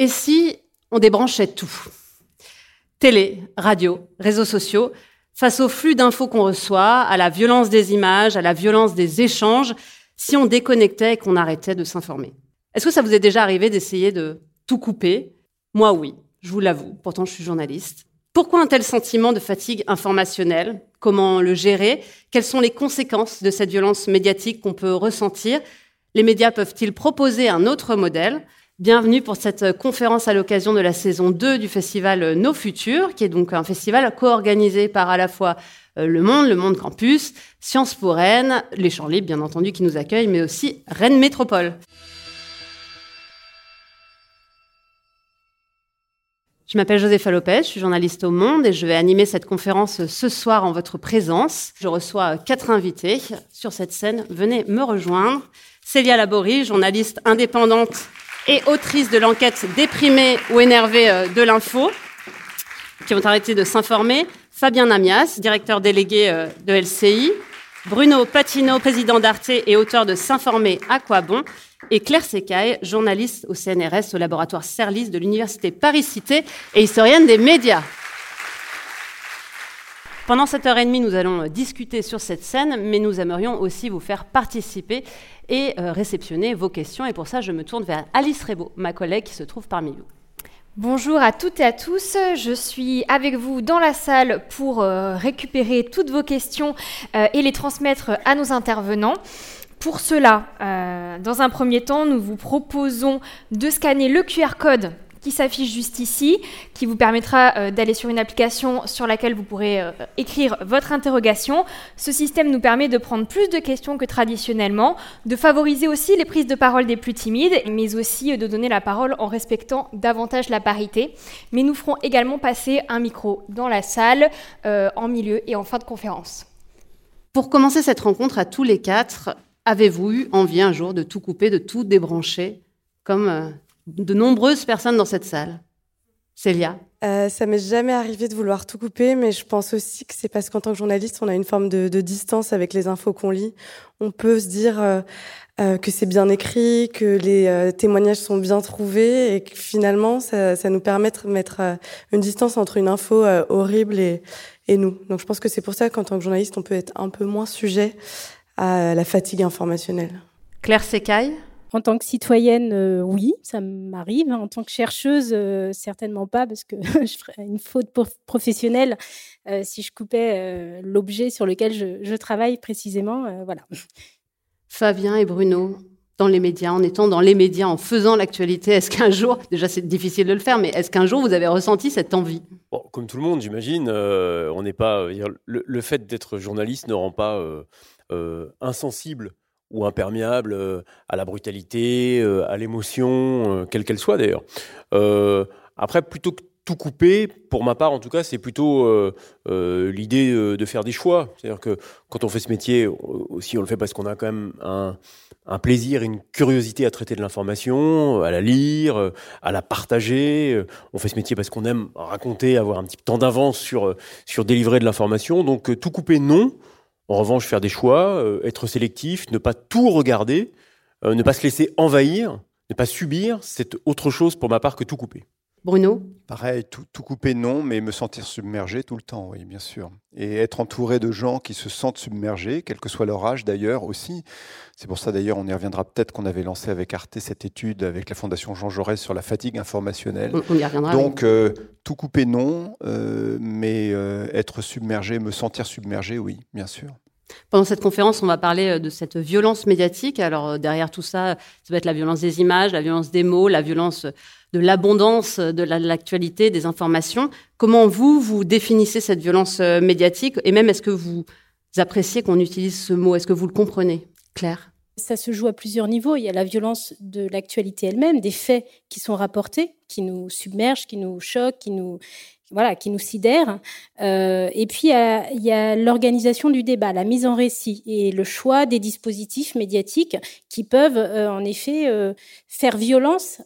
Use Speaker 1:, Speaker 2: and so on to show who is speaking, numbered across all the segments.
Speaker 1: Et si on débranchait tout? Télé, radio, réseaux sociaux, face au flux d'infos qu'on reçoit, à la violence des images, à la violence des échanges, si on déconnectait et qu'on arrêtait de s'informer. Est-ce que ça vous est déjà arrivé d'essayer de tout couper? Moi oui, je vous l'avoue, pourtant je suis journaliste. Pourquoi un tel sentiment de fatigue informationnelle? Comment le gérer? Quelles sont les conséquences de cette violence médiatique qu'on peut ressentir? Les médias peuvent-ils proposer un autre modèle? Bienvenue pour cette conférence à l'occasion de la saison 2 du festival Nos Futurs, qui est donc un festival co-organisé par à la fois euh, Le Monde, Le Monde Campus, Sciences pour Rennes, les Champs Libres bien entendu qui nous accueillent, mais aussi Rennes Métropole. Je m'appelle Josepha Lopez, je suis journaliste au Monde et je vais animer cette conférence ce soir en votre présence. Je reçois quatre invités sur cette scène. Venez me rejoindre. Célia Laborie, journaliste indépendante et autrice de l'enquête Déprimée ou énervée euh, de l'info, qui ont arrêté de s'informer. Fabien Namias, directeur délégué euh, de LCI. Bruno Patino, président d'Arte et auteur de S'informer à quoi bon. Et Claire Secaille, journaliste au CNRS, au laboratoire Cerlis de l'Université Paris-Cité et historienne des médias. Pendant cette heure et demie, nous allons discuter sur cette scène, mais nous aimerions aussi vous faire participer et euh, réceptionner vos questions. Et pour ça, je me tourne vers Alice Rebaud, ma collègue qui se trouve parmi vous.
Speaker 2: Bonjour à toutes et à tous, je suis avec vous dans la salle pour euh, récupérer toutes vos questions euh, et les transmettre à nos intervenants. Pour cela, dans un premier temps, nous vous proposons de scanner le QR code qui s'affiche juste ici, qui vous permettra euh, d'aller sur une application sur laquelle vous pourrez euh, écrire votre interrogation. Ce système nous permet de prendre plus de questions que traditionnellement, de favoriser aussi les prises de parole des plus timides, mais aussi euh, de donner la parole en respectant davantage la parité. Mais nous ferons également passer un micro dans la salle, en milieu et en fin de conférence.
Speaker 1: Pour commencer cette rencontre à tous les quatre, avez-vous eu envie un jour de tout couper, de tout débrancher, comme de nombreuses personnes dans cette salle? Célia?
Speaker 3: Euh, Ça m'est jamais arrivé de vouloir tout couper, mais je pense aussi que c'est parce qu'en tant que journaliste, on a une forme de, distance avec les infos qu'on lit. On peut se dire euh, euh, que c'est bien écrit, que les euh, témoignages sont bien trouvés, et que finalement, ça, nous permet de mettre une distance entre une info horrible et nous. Donc je pense que c'est pour ça qu'en tant que journaliste, on peut être un peu moins sujet à la fatigue informationnelle.
Speaker 1: Claire Secaille
Speaker 4: en tant que citoyenne, euh, oui, ça m'arrive. En tant que chercheuse, euh, certainement pas, parce que je ferais une faute professionnelle euh, si je coupais l'objet sur lequel je, travaille précisément. voilà.
Speaker 1: Fabien et Bruno, dans les médias, en étant dans les médias, en faisant l'actualité, est-ce qu'un jour, déjà c'est difficile de le faire, mais est-ce qu'un jour vous avez ressenti cette envie?
Speaker 5: Comme tout le monde, j'imagine, on n'est pas. Le, le, fait d'être journaliste ne rend pas insensible ou imperméable euh, à la brutalité, euh, à l'émotion, euh, quelle qu'elle soit d'ailleurs. après, plutôt que tout couper, pour ma part en tout cas, c'est plutôt l'idée de faire des choix. C'est-à-dire que quand on fait ce métier, aussi on le fait parce qu'on a quand même un, un, plaisir, une curiosité à traiter de l'information, à la lire, à la partager. On fait ce métier parce qu'on aime raconter, avoir un petit temps d'avance sur, sur délivrer de l'information. Donc tout couper, non. En revanche, faire des choix, euh, être sélectif, ne pas tout regarder, euh, ne pas se laisser envahir, ne pas subir, c'est autre chose pour ma part que tout couper.
Speaker 1: Bruno
Speaker 6: Pareil, tout, tout, couper, non, mais me sentir submergé tout le temps, oui, bien sûr. Et être entouré de gens qui se sentent submergés, quel que soit leur âge d'ailleurs aussi. C'est pour ça d'ailleurs, on y reviendra peut-être qu'on avait lancé avec Arte cette étude avec la Fondation Jean Jaurès sur la fatigue informationnelle.
Speaker 1: On y reviendra.
Speaker 6: Donc, euh, tout couper, non, euh, mais euh, être submergé, me sentir submergé, oui, bien sûr.
Speaker 1: Pendant cette conférence, on va parler de cette violence médiatique. Alors derrière tout ça, ça va être la violence des images, la violence des mots, la violence de l'abondance de l'actualité, des informations. Comment vous, vous définissez cette violence euh, médiatique et même est-ce que vous appréciez qu'on utilise ce mot? Est-ce que vous le comprenez? Claire
Speaker 4: ça se joue à plusieurs niveaux. Il y a la violence de l'actualité elle-même, des faits qui sont rapportés, qui nous submergent, qui nous choquent, qui nous, voilà, qui nous sidèrent. Euh, et puis, il y a, l'organisation du débat, la mise en récit et le choix des dispositifs médiatiques qui peuvent, euh, en effet, faire violence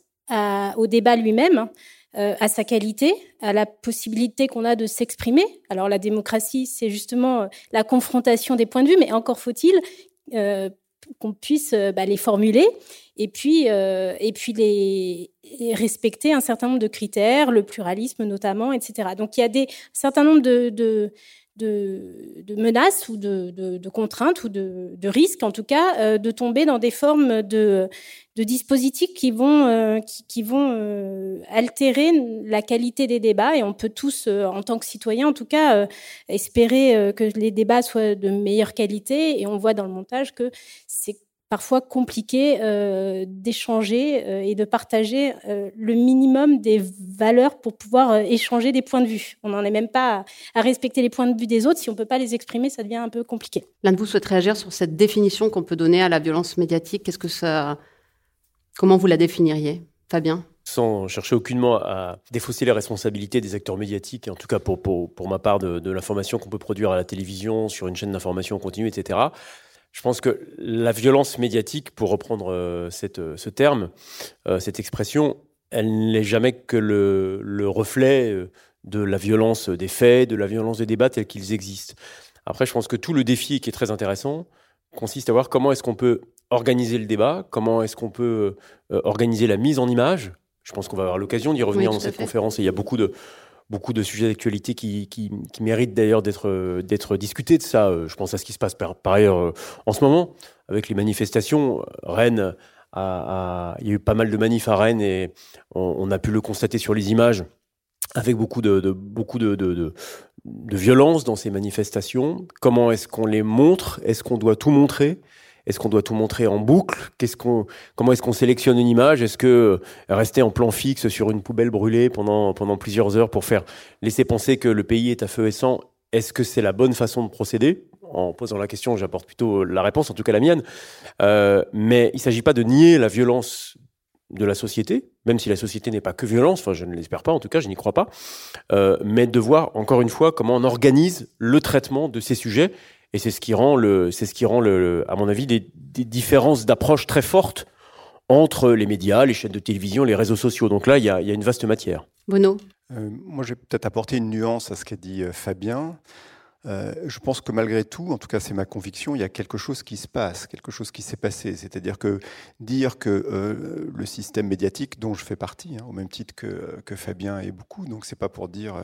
Speaker 4: au débat lui-même. à sa qualité, à la possibilité qu'on a de s'exprimer. Alors la démocratie, c'est justement la confrontation des points de vue, mais encore faut-il qu'on puisse bah, les formuler et puis, et puis les, respecter un certain nombre de critères, le pluralisme notamment, etc. Donc il y a des, un certain nombre de, menaces ou de, contraintes ou de, risques, en tout cas, euh, de tomber dans des formes de, dispositifs qui vont, euh, qui, vont euh, altérer la qualité des débats. Et on peut tous, en tant que citoyens, en tout cas, espérer que les débats soient de meilleure qualité. Et on voit dans le montage que c'est parfois compliqué euh, d'échanger euh, et de partager euh, le minimum des valeurs pour pouvoir échanger des points de vue. On n'en est même pas à, respecter les points de vue des autres. Si on ne peut pas les exprimer, ça devient un peu compliqué.
Speaker 1: L'un de vous souhaite réagir sur cette définition qu'on peut donner à la violence médiatique. Qu'est-ce que ça... Comment vous la définiriez, Fabien?
Speaker 5: Sans chercher aucunement à défausser les responsabilités des acteurs médiatiques, et en tout cas pour, pour, pour ma part de, de l'information qu'on peut produire à la télévision, sur une chaîne d'information continue, etc. Je pense que la violence médiatique, pour reprendre euh, cette, euh, ce terme, euh, cette expression, elle n'est jamais que le, le, reflet de la violence des faits, de la violence des débats tels qu'ils existent. Après, je pense que tout le défi qui est très intéressant consiste à voir comment est-ce qu'on peut organiser le débat, comment est-ce qu'on peut organiser la mise en image. Je pense qu'on va avoir l'occasion d'y revenir dans cette conférence et il y a beaucoup de, beaucoup de sujets d'actualité qui, qui, méritent d'ailleurs d'être discutés de ça. Euh, je pense à ce qui se passe par, ailleurs euh, en ce moment avec les manifestations. Rennes, a, il y a eu pas mal de manifs à Rennes et on, a pu le constater sur les images avec beaucoup de, beaucoup de, de, violence dans ces manifestations. Comment est-ce qu'on les montre? Est-ce qu'on doit tout montrer? Est-ce qu'on doit tout montrer en boucle? Comment est-ce qu'on sélectionne une image? Est-ce que euh, rester en plan fixe sur une poubelle brûlée pendant pendant plusieurs heures pour faire laisser penser que le pays est à feu et sang Est-ce que c'est la bonne façon de procéder? En posant la question, j'apporte plutôt la réponse, en tout cas la mienne. Euh, mais il ne s'agit pas de nier la violence de la société, même si la société n'est pas que violence, enfin je ne l'espère pas, en tout cas je n'y crois pas, euh, mais de voir encore une fois comment on organise le traitement de ces sujets et c'est ce qui rend, le, c'est ce qui rend le, à mon avis, des, des différences d'approche très fortes entre les médias, les chaînes de télévision, les réseaux sociaux. Donc là, il y a, il y a une vaste matière.
Speaker 1: Bono
Speaker 6: euh, Moi, je vais peut-être apporter une nuance à ce qu'a dit euh, Fabien. Euh, je pense que malgré tout, en tout cas c'est ma conviction, il y a quelque chose qui se passe, quelque chose qui s'est passé. C'est-à-dire que dire que euh, le système médiatique, dont je fais partie, hein, au même titre que, que, Fabien et beaucoup, donc c'est pas pour dire euh,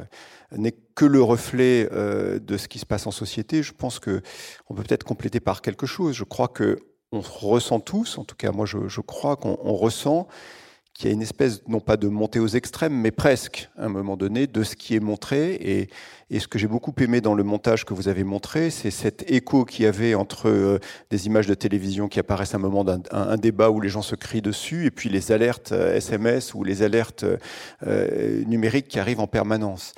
Speaker 6: n'est que le reflet de ce qui se passe en société. Je pense que on peut peut-être compléter par quelque chose. Je crois que on ressent tous, en tout cas moi je, je crois qu'on ressent qu'il y a une espèce, non pas de montée aux extrêmes, mais presque, à un moment donné, de ce qui est montré. Et, ce que j'ai beaucoup aimé dans le montage que vous avez montré, c'est cet écho qu'il y avait entre euh, des images de télévision qui apparaissent à un moment d'un un, débat où les gens se crient dessus, et puis les alertes SMS euh, ou les alertes euh, numériques qui arrivent en permanence.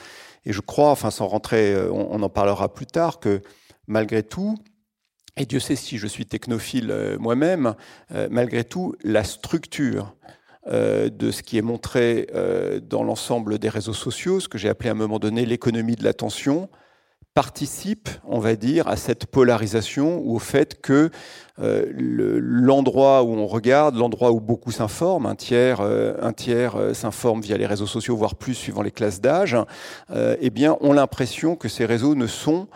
Speaker 6: Et je crois, enfin sans rentrer, on en parlera plus tard, que malgré tout, et Dieu sait si je suis technophile moi-même, malgré tout, la structure euh, de ce qui est montré euh, dans l'ensemble des réseaux sociaux, ce que j'ai appelé à un moment donné l'économie de l'attention, participe, on va dire, à cette polarisation ou au fait que euh, l'endroit où on regarde, l'endroit où beaucoup s'informent, un tiers, un tiers s'informe via les réseaux sociaux, voire plus suivant les classes d'âge, eh bien, ont l'impression que ces réseaux ne sont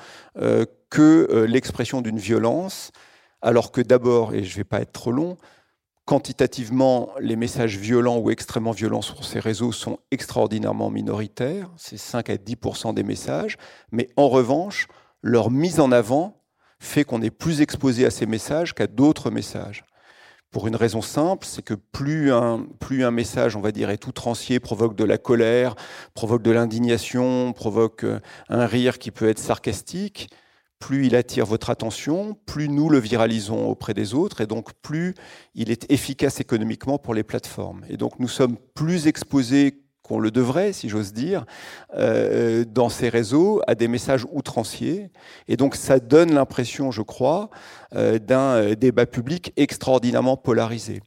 Speaker 6: que l'expression d'une violence, alors que d'abord, et je ne vais pas être trop long, Quantitativement, les messages violents ou extrêmement violents sur ces réseaux sont extraordinairement minoritaires, c'est 5 à 10% des messages, mais en revanche, leur mise en avant fait qu'on est plus exposé à ces messages qu'à d'autres messages. Pour une raison simple, c'est que plus un, message, on va dire, est outrancier, provoque de la colère, provoque de l'indignation, provoque euh, un rire qui peut être sarcastique, plus il attire votre attention, plus nous le viralisons auprès des autres, et donc plus il est efficace économiquement pour les plateformes. Et donc nous sommes plus exposés qu'on le devrait, si j'ose dire, euh, dans ces réseaux à des messages outranciers. Et donc ça donne l'impression, je crois, euh, d'un euh, débat public extraordinairement polarisé.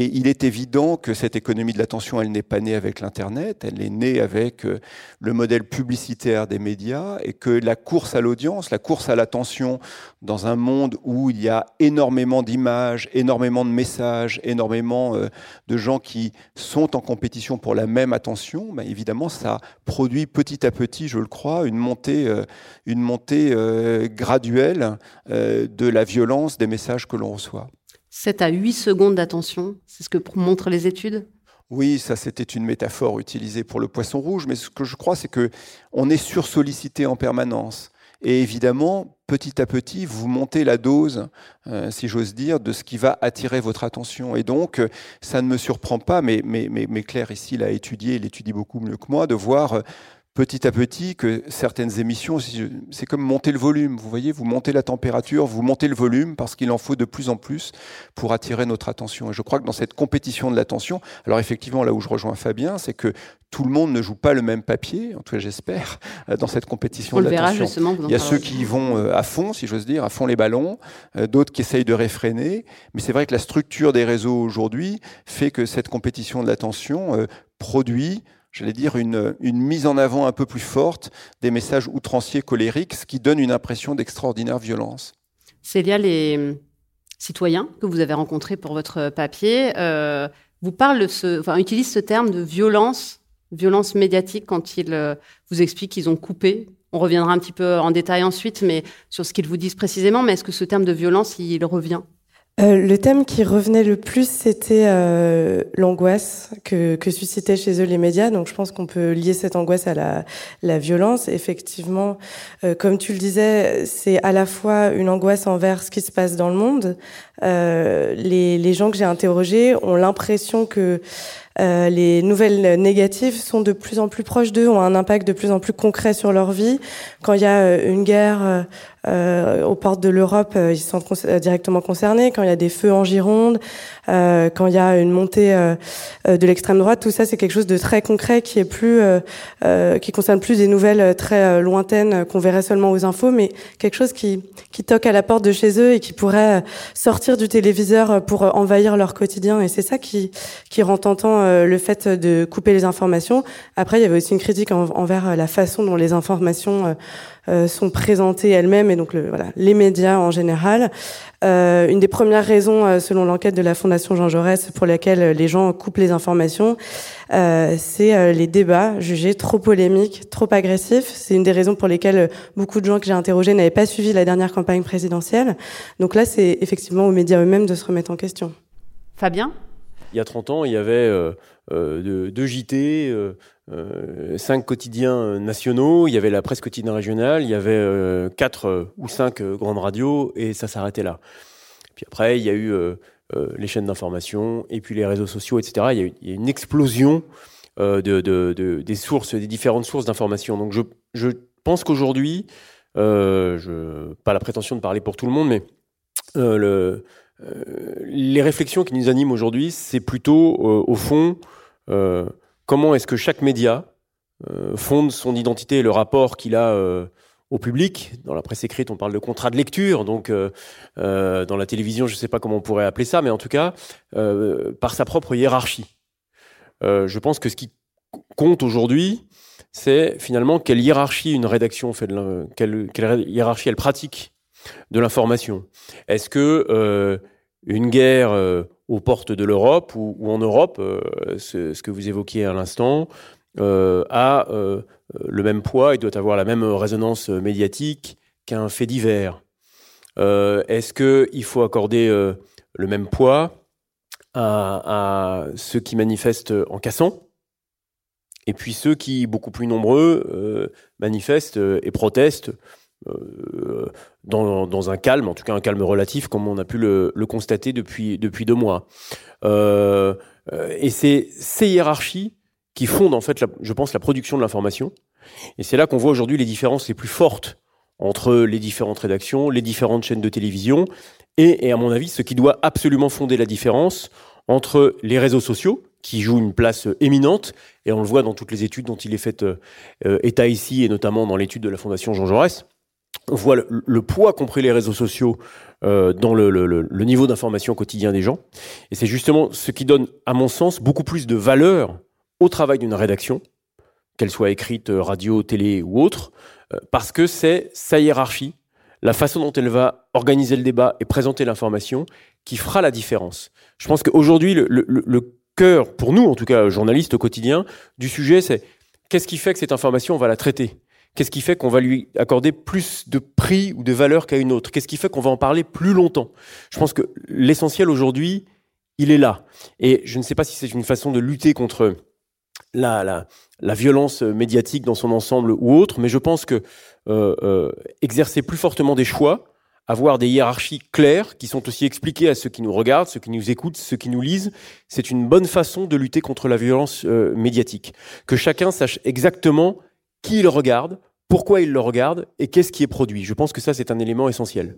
Speaker 6: Et il est évident que cette économie de l'attention, elle n'est pas née avec l'Internet, elle est née avec euh, le modèle publicitaire des médias et que la course à l'audience, la course à l'attention dans un monde où il y a énormément d'images, énormément de messages, énormément euh, de gens qui sont en compétition pour la même attention, ben évidemment, ça produit petit à petit, je le crois, une montée, euh, une montée graduelle de la violence des messages que l'on reçoit.
Speaker 1: 7 à 8 secondes d'attention, c'est ce que montrent les études?
Speaker 6: Oui, ça c'était une métaphore utilisée pour le poisson rouge, mais ce que je crois c'est que on est sursollicité en permanence. Et évidemment, petit à petit, vous montez la dose, euh, si j'ose dire, de ce qui va attirer votre attention. Et donc, euh, ça ne me surprend pas, mais, mais, mais, Claire ici l'a étudié, il étudie beaucoup mieux que moi, de voir euh, petit à petit que certaines émissions, c'est comme monter le volume. Vous voyez, vous montez la température, vous montez le volume parce qu'il en faut de plus en plus pour attirer notre attention. Et je crois que dans cette compétition de l'attention, alors effectivement, là où je rejoins Fabien, c'est que tout le monde ne joue pas le même papier, en tout cas j'espère, euh, dans cette compétition
Speaker 1: On
Speaker 6: de
Speaker 1: l'attention.
Speaker 6: Il y a ceux qui vont euh, à fond, si j'ose dire, à fond les ballons, euh, d'autres qui essayent de réfréner. Mais c'est vrai que la structure des réseaux aujourd'hui fait que cette compétition de l'attention produit j'allais dire, une, mise en avant un peu plus forte des messages outranciers colériques, ce qui donne une impression d'extraordinaire violence.
Speaker 1: Célia, les citoyens que vous avez rencontrés pour votre papier euh, utilisent ce terme de violence, violence médiatique quand ils euh, vous expliquent qu'ils ont coupé. On reviendra un petit peu en détail ensuite, mais sur ce qu'ils vous disent précisément. Mais est-ce que ce terme de violence, il revient?
Speaker 3: Euh, le thème qui revenait le plus, c'était euh, l'angoisse que, que suscitaient chez eux les médias. Donc, je pense qu'on peut lier cette angoisse à la, violence. Effectivement, euh, comme tu le disais, c'est à la fois une angoisse envers ce qui se passe dans le monde. Les, les gens que j'ai interrogés ont l'impression que les nouvelles négatives sont de plus en plus proches d'eux, ont un impact de plus en plus concret sur leur vie. Quand il y a une guerre euh, aux portes de l'Europe, euh, ils sont euh, directement concernés. Quand il y a des feux en Gironde, euh, quand il y a une montée euh, de l'extrême droite, tout ça, c'est quelque chose de très concret qui est plus, qui concerne plus des nouvelles très lointaines qu'on verrait seulement aux infos, mais quelque chose qui, qui toque à la porte de chez eux et qui pourrait sortir du téléviseur pour envahir leur quotidien. Et c'est ça qui, qui rend tentant le fait de couper les informations. Après, il y avait aussi une critique envers la façon dont les informations euh, sont présentées elles-mêmes et donc voilà, les médias en général. Euh, une des premières raisons, euh, selon l'enquête de la Fondation Jean Jaurès, pour laquelle les gens coupent les informations, euh, c'est les débats jugés trop polémiques, trop agressifs. C'est une des raisons pour lesquelles beaucoup de gens que j'ai interrogés n'avaient pas suivi la dernière campagne présidentielle. Donc là, c'est effectivement aux médias eux-mêmes de se remettre en question.
Speaker 1: Fabien?
Speaker 5: Il y a 30 ans, il y avait deux de JT, euh, cinq quotidiens nationaux, il y avait la presse quotidienne régionale, il y avait euh, quatre euh, ou cinq grandes radios et ça s'arrêtait là. Puis après, il y a eu les chaînes d'information et puis les réseaux sociaux, etc. Il y a une explosion de, de, de, des sources, des différentes sources d'information. Donc je, je pense qu'aujourd'hui, je pas la prétention de parler pour tout le monde, mais le, les réflexions qui nous animent aujourd'hui, c'est plutôt au fond comment est-ce que chaque média euh, fonde son identité et le rapport qu'il a euh, au public. Dans la presse écrite, on parle de contrat de lecture, donc euh, dans la télévision, je ne sais pas comment on pourrait appeler ça, mais en tout cas, par sa propre hiérarchie. je pense que ce qui compte aujourd'hui, c'est finalement quelle hiérarchie une rédaction fait, quelle, hiérarchie elle pratique de l'information. Est-ce que une guerre aux portes de l'Europe ou, en Europe, euh, ce, que vous évoquiez à l'instant, euh, a euh, le même poids et doit avoir la même résonance médiatique qu'un fait divers. Est-ce qu'il faut accorder le même poids à, ceux qui manifestent en cassant? Et puis ceux qui, beaucoup plus nombreux, manifestent et protestent euh, dans, un calme, en tout cas un calme relatif, comme on a pu le, le constater depuis, depuis deux mois. Euh, euh et c'est ces hiérarchies qui fondent, en fait, je pense, la production de l'information. Et c'est là qu'on voit aujourd'hui les différences les plus fortes entre les différentes rédactions, les différentes chaînes de télévision, et, à mon avis, ce qui doit absolument fonder la différence entre les réseaux sociaux, qui jouent une place éminente, et on le voit dans toutes les études dont il est fait euh, état ici, et notamment dans l'étude de la Fondation Jean Jaurès, on voit le, poids qu'ont pris les réseaux sociaux euh, dans le niveau d'information quotidien des gens. Et c'est justement ce qui donne, à mon sens, beaucoup plus de valeur au travail d'une rédaction, qu'elle soit écrite euh, radio, télé ou autre, euh, parce que c'est sa hiérarchie, la façon dont elle va organiser le débat et présenter l'information qui fera la différence. Je pense qu'aujourd'hui, le, cœur, pour nous en tout cas, journalistes au quotidien, du sujet, c'est qu'est-ce qui fait que cette information, on va la traiter? Qu'est-ce qui fait qu'on va lui accorder plus de prix ou de valeur qu'à une autre? Qu'est-ce qui fait qu'on va en parler plus longtemps? Je pense que l'essentiel aujourd'hui, il est là. Et je ne sais pas si c'est une façon de lutter contre la, violence médiatique dans son ensemble ou autre, mais je pense que euh, euh, exercer plus fortement des choix, avoir des hiérarchies claires qui sont aussi expliquées à ceux qui nous regardent, ceux qui nous écoutent, ceux qui nous lisent, c'est une bonne façon de lutter contre la violence euh, médiatique. Que chacun sache exactement qui il regarde, pourquoi il le regarde et qu'est-ce qui est produit. Je pense que ça, c'est un élément essentiel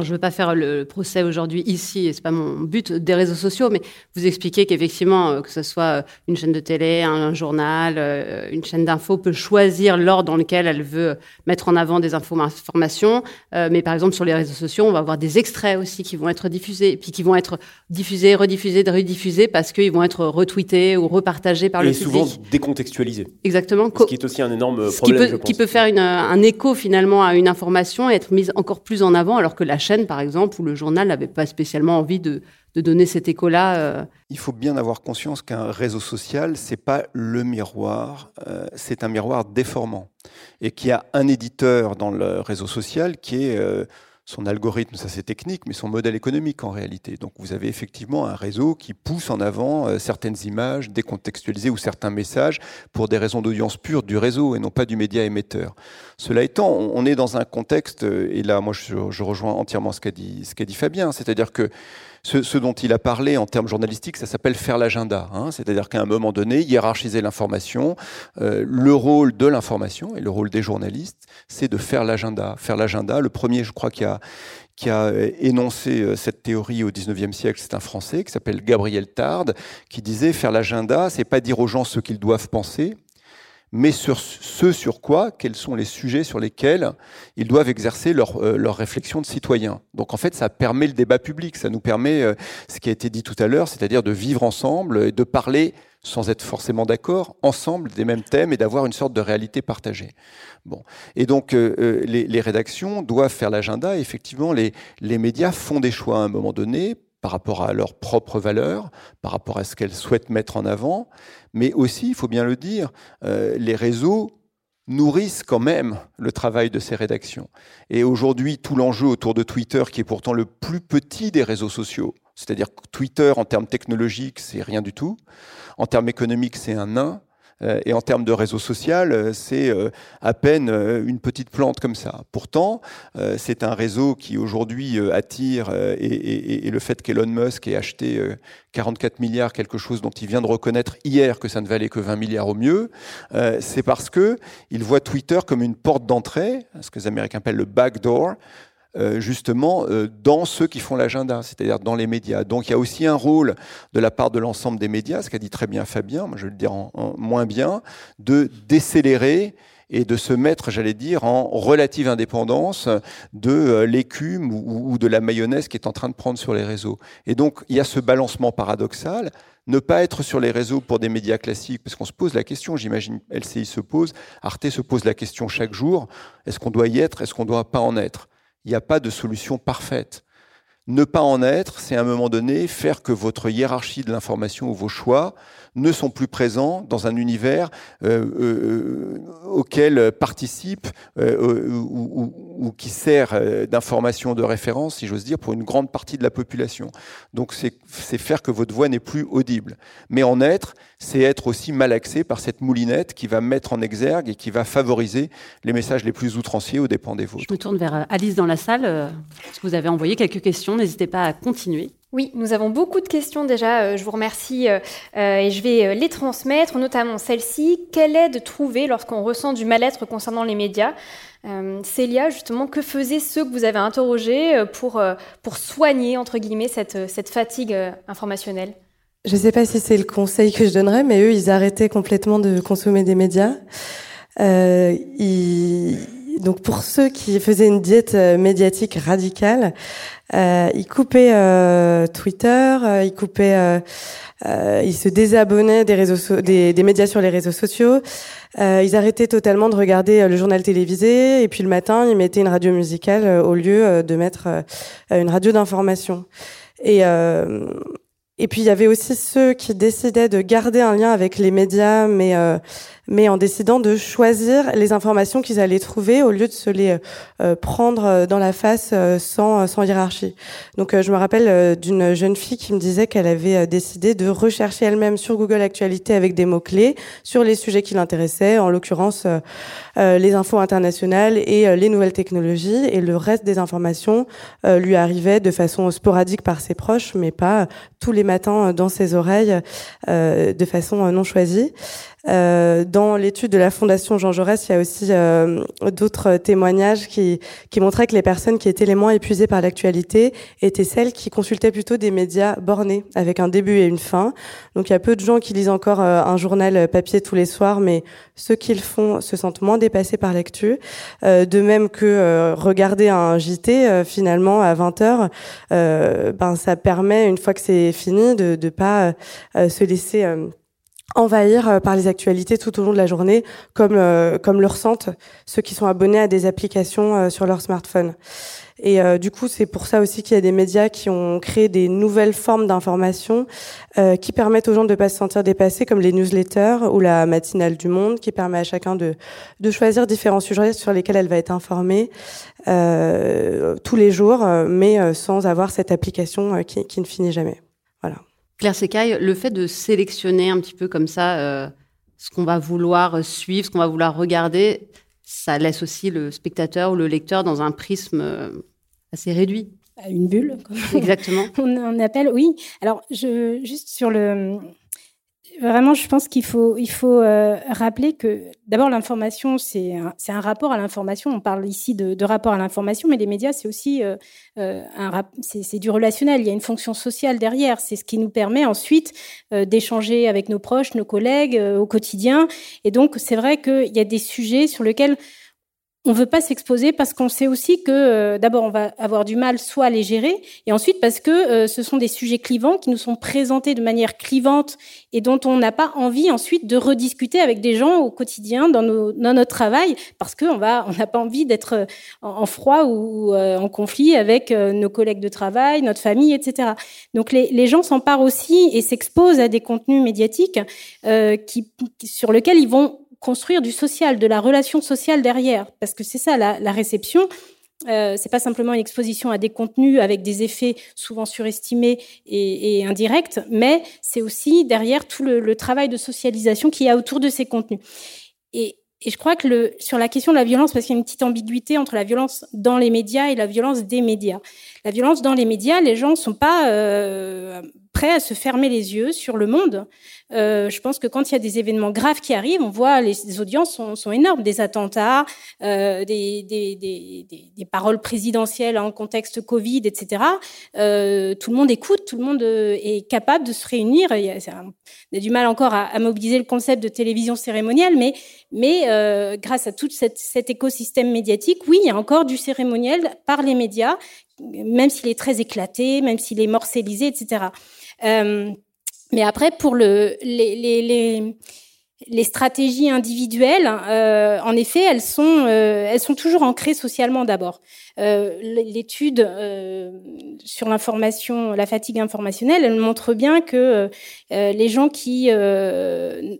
Speaker 1: je ne veux pas faire le procès aujourd'hui ici, et c'est pas mon but des réseaux sociaux, mais vous expliquer qu'effectivement, euh, que ce soit euh, une chaîne de télé, un, journal, euh, une chaîne d'infos peut choisir l'ordre dans lequel elle veut mettre en avant des informations. mais par exemple, sur les réseaux sociaux, on va avoir des extraits aussi qui vont être diffusés, puis qui vont être diffusés, rediffusés, rediffusés parce qu'ils vont être retweetés ou repartagés par le public.
Speaker 5: Et souvent décontextualisés.
Speaker 1: Exactement.
Speaker 5: Ce qui est aussi un énorme problème.
Speaker 1: Qui peut,
Speaker 5: je pense.
Speaker 1: qui peut faire une, un écho finalement à une information et être mise encore plus en avant, alors que la chaîne, par exemple, où le journal n'avait pas spécialement envie de, donner cet écho-là. Euh.
Speaker 6: Il faut bien avoir conscience qu'un réseau social, c'est pas le miroir, euh, c'est un miroir déformant. Et qu'il y a un éditeur dans le réseau social qui est euh, son algorithme, ça c'est technique, mais son modèle économique en réalité. Donc vous avez effectivement un réseau qui pousse en avant euh, certaines images décontextualisées ou certains messages pour des raisons d'audience pure du réseau et non pas du média émetteur. Cela étant, on est dans un contexte, euh, et là moi je, rejoins entièrement ce qu'a dit Fabien, c'est-à-dire que ce, dont il a parlé en termes journalistiques, ça s'appelle faire l'agenda. Hein. C'est-à-dire qu'à un moment donné, hiérarchiser l'information, euh, le rôle de l'information et le rôle des journalistes, c'est de faire l'agenda. Faire l'agenda, le premier, je crois, qui a, qui a euh, énoncé euh, cette théorie au 19e siècle, c'est un Français qui s'appelle Gabriel Tarde, qui disait faire l'agenda, c'est pas dire aux gens ce qu'ils doivent penser, mais sur ce sur quoi, quels sont les sujets sur lesquels ils doivent exercer leur, euh, leur réflexion de citoyen. Donc en fait, ça permet le débat public, ça nous permet euh, ce qui a été dit tout à l'heure, c'est-à-dire de vivre ensemble et de parler sans être forcément d'accord, ensemble des mêmes thèmes et d'avoir une sorte de réalité partagée. Bon. Et donc, euh, les, les, rédactions doivent faire l'agenda. Effectivement, les, les médias font des choix à un moment donné par rapport à leurs propres valeurs, par rapport à ce qu'elles souhaitent mettre en avant, mais aussi, il faut bien le dire, euh, les réseaux nourrissent quand même le travail de ces rédactions. Et aujourd'hui, tout l'enjeu autour de Twitter, qui est pourtant le plus petit des réseaux sociaux, c'est-à-dire Twitter, en termes technologiques, c'est rien du tout, en termes économiques, c'est un nain, et en termes de réseau social, euh, c'est euh, à peine une petite plante comme ça. Pourtant, c'est un réseau qui aujourd'hui attire, et, le fait qu'Elon Musk ait acheté 44 milliards, quelque chose dont il vient de reconnaître hier que ça ne valait que 20 milliards au mieux, c'est parce que il voit Twitter comme une porte d'entrée, ce que les Américains appellent le backdoor, euh, justement euh, dans ceux qui font l'agenda, c'est-à-dire dans les médias. Donc il y a aussi un rôle de la part de l'ensemble des médias, ce qu'a dit très bien Fabien, moi je vais le dire en, moins bien, de décélérer et de se mettre, j'allais dire, en relative indépendance de euh, l'écume ou, de la mayonnaise qui est en train de prendre sur les réseaux. Et donc, il y a ce balancement paradoxal. Ne pas être sur les réseaux pour des médias classiques, parce qu'on se pose la question, j'imagine LCI se pose, Arte se pose la question chaque jour, est-ce qu'on doit y être, est-ce qu'on ne doit pas en être? Il n'y a pas de solution parfaite. Ne pas en être, c'est à un moment donné faire que votre hiérarchie de l'information ou vos choix ne sont plus présents dans un univers euh, euh, auquel participe euh, ou, ou, qui sert d'information de référence, si j'ose dire, pour une grande partie de la population. Donc c'est faire que votre voix n'est plus audible. Mais en être, c'est être aussi malaxé par cette moulinette qui va mettre en exergue et qui va favoriser les messages les plus outranciers aux dépens des vôtres.
Speaker 1: Je me tourne vers Alice dans la salle. Vous avez envoyé quelques questions? N'hésitez pas à continuer.
Speaker 2: Oui, nous avons beaucoup de questions déjà. Euh, je vous remercie euh, euh, et je vais les transmettre, notamment celle-ci. Quelle aide trouver lorsqu'on ressent du mal-être concernant les médias? Célia, justement, que faisaient ceux que vous avez interrogés pour, soigner, entre guillemets, cette, cette fatigue informationnelle?
Speaker 3: Je ne sais pas si c'est le conseil que je donnerais, mais eux, ils arrêtaient complètement de consommer des médias. Donc pour ceux qui faisaient une diète médiatique radicale, euh, ils coupaient Twitter, ils coupaient, ils se désabonnaient des réseaux, des, des, médias sur les réseaux sociaux. ils arrêtaient totalement de regarder le journal télévisé et puis le matin ils mettaient une radio musicale au lieu de mettre une radio d'information. Et et puis il y avait aussi ceux qui décidaient de garder un lien avec les médias, mais euh, mais en décidant de choisir les informations qu'ils allaient trouver au lieu de se les euh, prendre dans la face euh, sans, sans hiérarchie. Donc euh, je me rappelle d'une jeune fille qui me disait qu'elle avait décidé de rechercher elle-même sur Google Actualité avec des mots-clés sur les sujets qui l'intéressaient, en l'occurrence les infos internationales et les nouvelles technologies, et le reste des informations lui arrivait de façon sporadique par ses proches, mais pas tous les matins dans ses oreilles de façon non choisie. Euh, dans l'étude de la Fondation Jean Jaurès, il y a aussi euh, d'autres témoignages qui, qui montraient que les personnes qui étaient les moins épuisées par l'actualité étaient celles qui consultaient plutôt des médias bornés, avec un début et une fin. Donc il y a peu de gens qui lisent encore euh, un journal papier tous les soirs, mais ceux qui le font se sentent moins dépassés par l'actu. de même que regarder un JT finalement à 20 heures, ben ça permet une fois que c'est fini de ne pas se laisser envahir euh, par les actualités tout au long de la journée, comme euh, comme le ressentent ceux qui sont abonnés à des applications euh, sur leur smartphone. Et du coup, c'est pour ça aussi qu'il y a des médias qui ont créé des nouvelles formes d'information qui permettent aux gens de ne pas se sentir dépassés, comme les newsletters ou la matinale du Monde, qui permet à chacun de de choisir différents sujets sur lesquels elle va être informée tous les jours, mais sans avoir cette application qui, qui ne finit jamais.
Speaker 1: Claire Secaille, le fait de sélectionner un petit peu comme ça euh, ce qu'on va vouloir suivre, ce qu'on va vouloir regarder, ça laisse aussi le spectateur ou le lecteur dans un prisme euh, assez réduit.
Speaker 4: Une bulle.
Speaker 1: Exactement.
Speaker 4: on, appelle, oui. Alors, je, juste sur le, vraiment, je pense qu'il faut, il faut euh, rappeler que d'abord l'information, c'est un, un, rapport à l'information. On parle ici de, de rapport à l'information, mais les médias, c'est aussi euh, euh un, c'est du relationnel. Il y a une fonction sociale derrière. C'est ce qui nous permet ensuite euh, d'échanger avec nos proches, nos collègues au quotidien. Et donc, c'est vrai qu'il y a des sujets sur lesquels on veut pas s'exposer parce qu'on sait aussi que euh, d'abord on va avoir du mal soit à les gérer et ensuite parce que euh, ce sont des sujets clivants qui nous sont présentés de manière clivante et dont on n'a pas envie ensuite de rediscuter avec des gens au quotidien dans, nos, dans notre travail parce qu'on va on n'a pas envie d'être euh, en, froid ou, en conflit avec nos collègues de travail, notre famille, etc. Donc les, gens s'emparent aussi et s'exposent à des contenus médiatiques qui, sur lesquels ils vont construire du social, de la relation sociale derrière, parce que c'est ça la, la réception. Euh, c'est pas simplement une exposition à des contenus avec des effets souvent surestimés et, indirects, mais c'est aussi derrière tout le, travail de socialisation qu'il y a autour de ces contenus. Et, je crois que sur la question de la violence, parce qu'il y a une petite ambiguïté entre la violence dans les médias et la violence des médias. La violence dans les médias, les gens ne sont pas euh, prêts à se fermer les yeux sur le monde. Euh, je pense que quand il y a des événements graves qui arrivent, on voit les, audiences sont, énormes, des attentats, euh, des, des, des, des, paroles présidentielles en contexte Covid, etc. Euh, tout le monde écoute, tout le monde euh, est capable de se réunir. Il y a, on a du mal encore à, à, mobiliser le concept de télévision cérémonielle, mais, mais euh, grâce à tout cette, cet écosystème médiatique, oui, il y a encore du cérémoniel par les médias, même s'il est très éclaté, même s'il est morcellisé, etc. Euh, mais après, pour le, les, les, les, les stratégies individuelles, euh, en effet, elles sont, euh, elles sont toujours ancrées socialement d'abord. Euh, L'étude euh, sur l'information, la fatigue informationnelle, elle montre bien que euh, les gens qui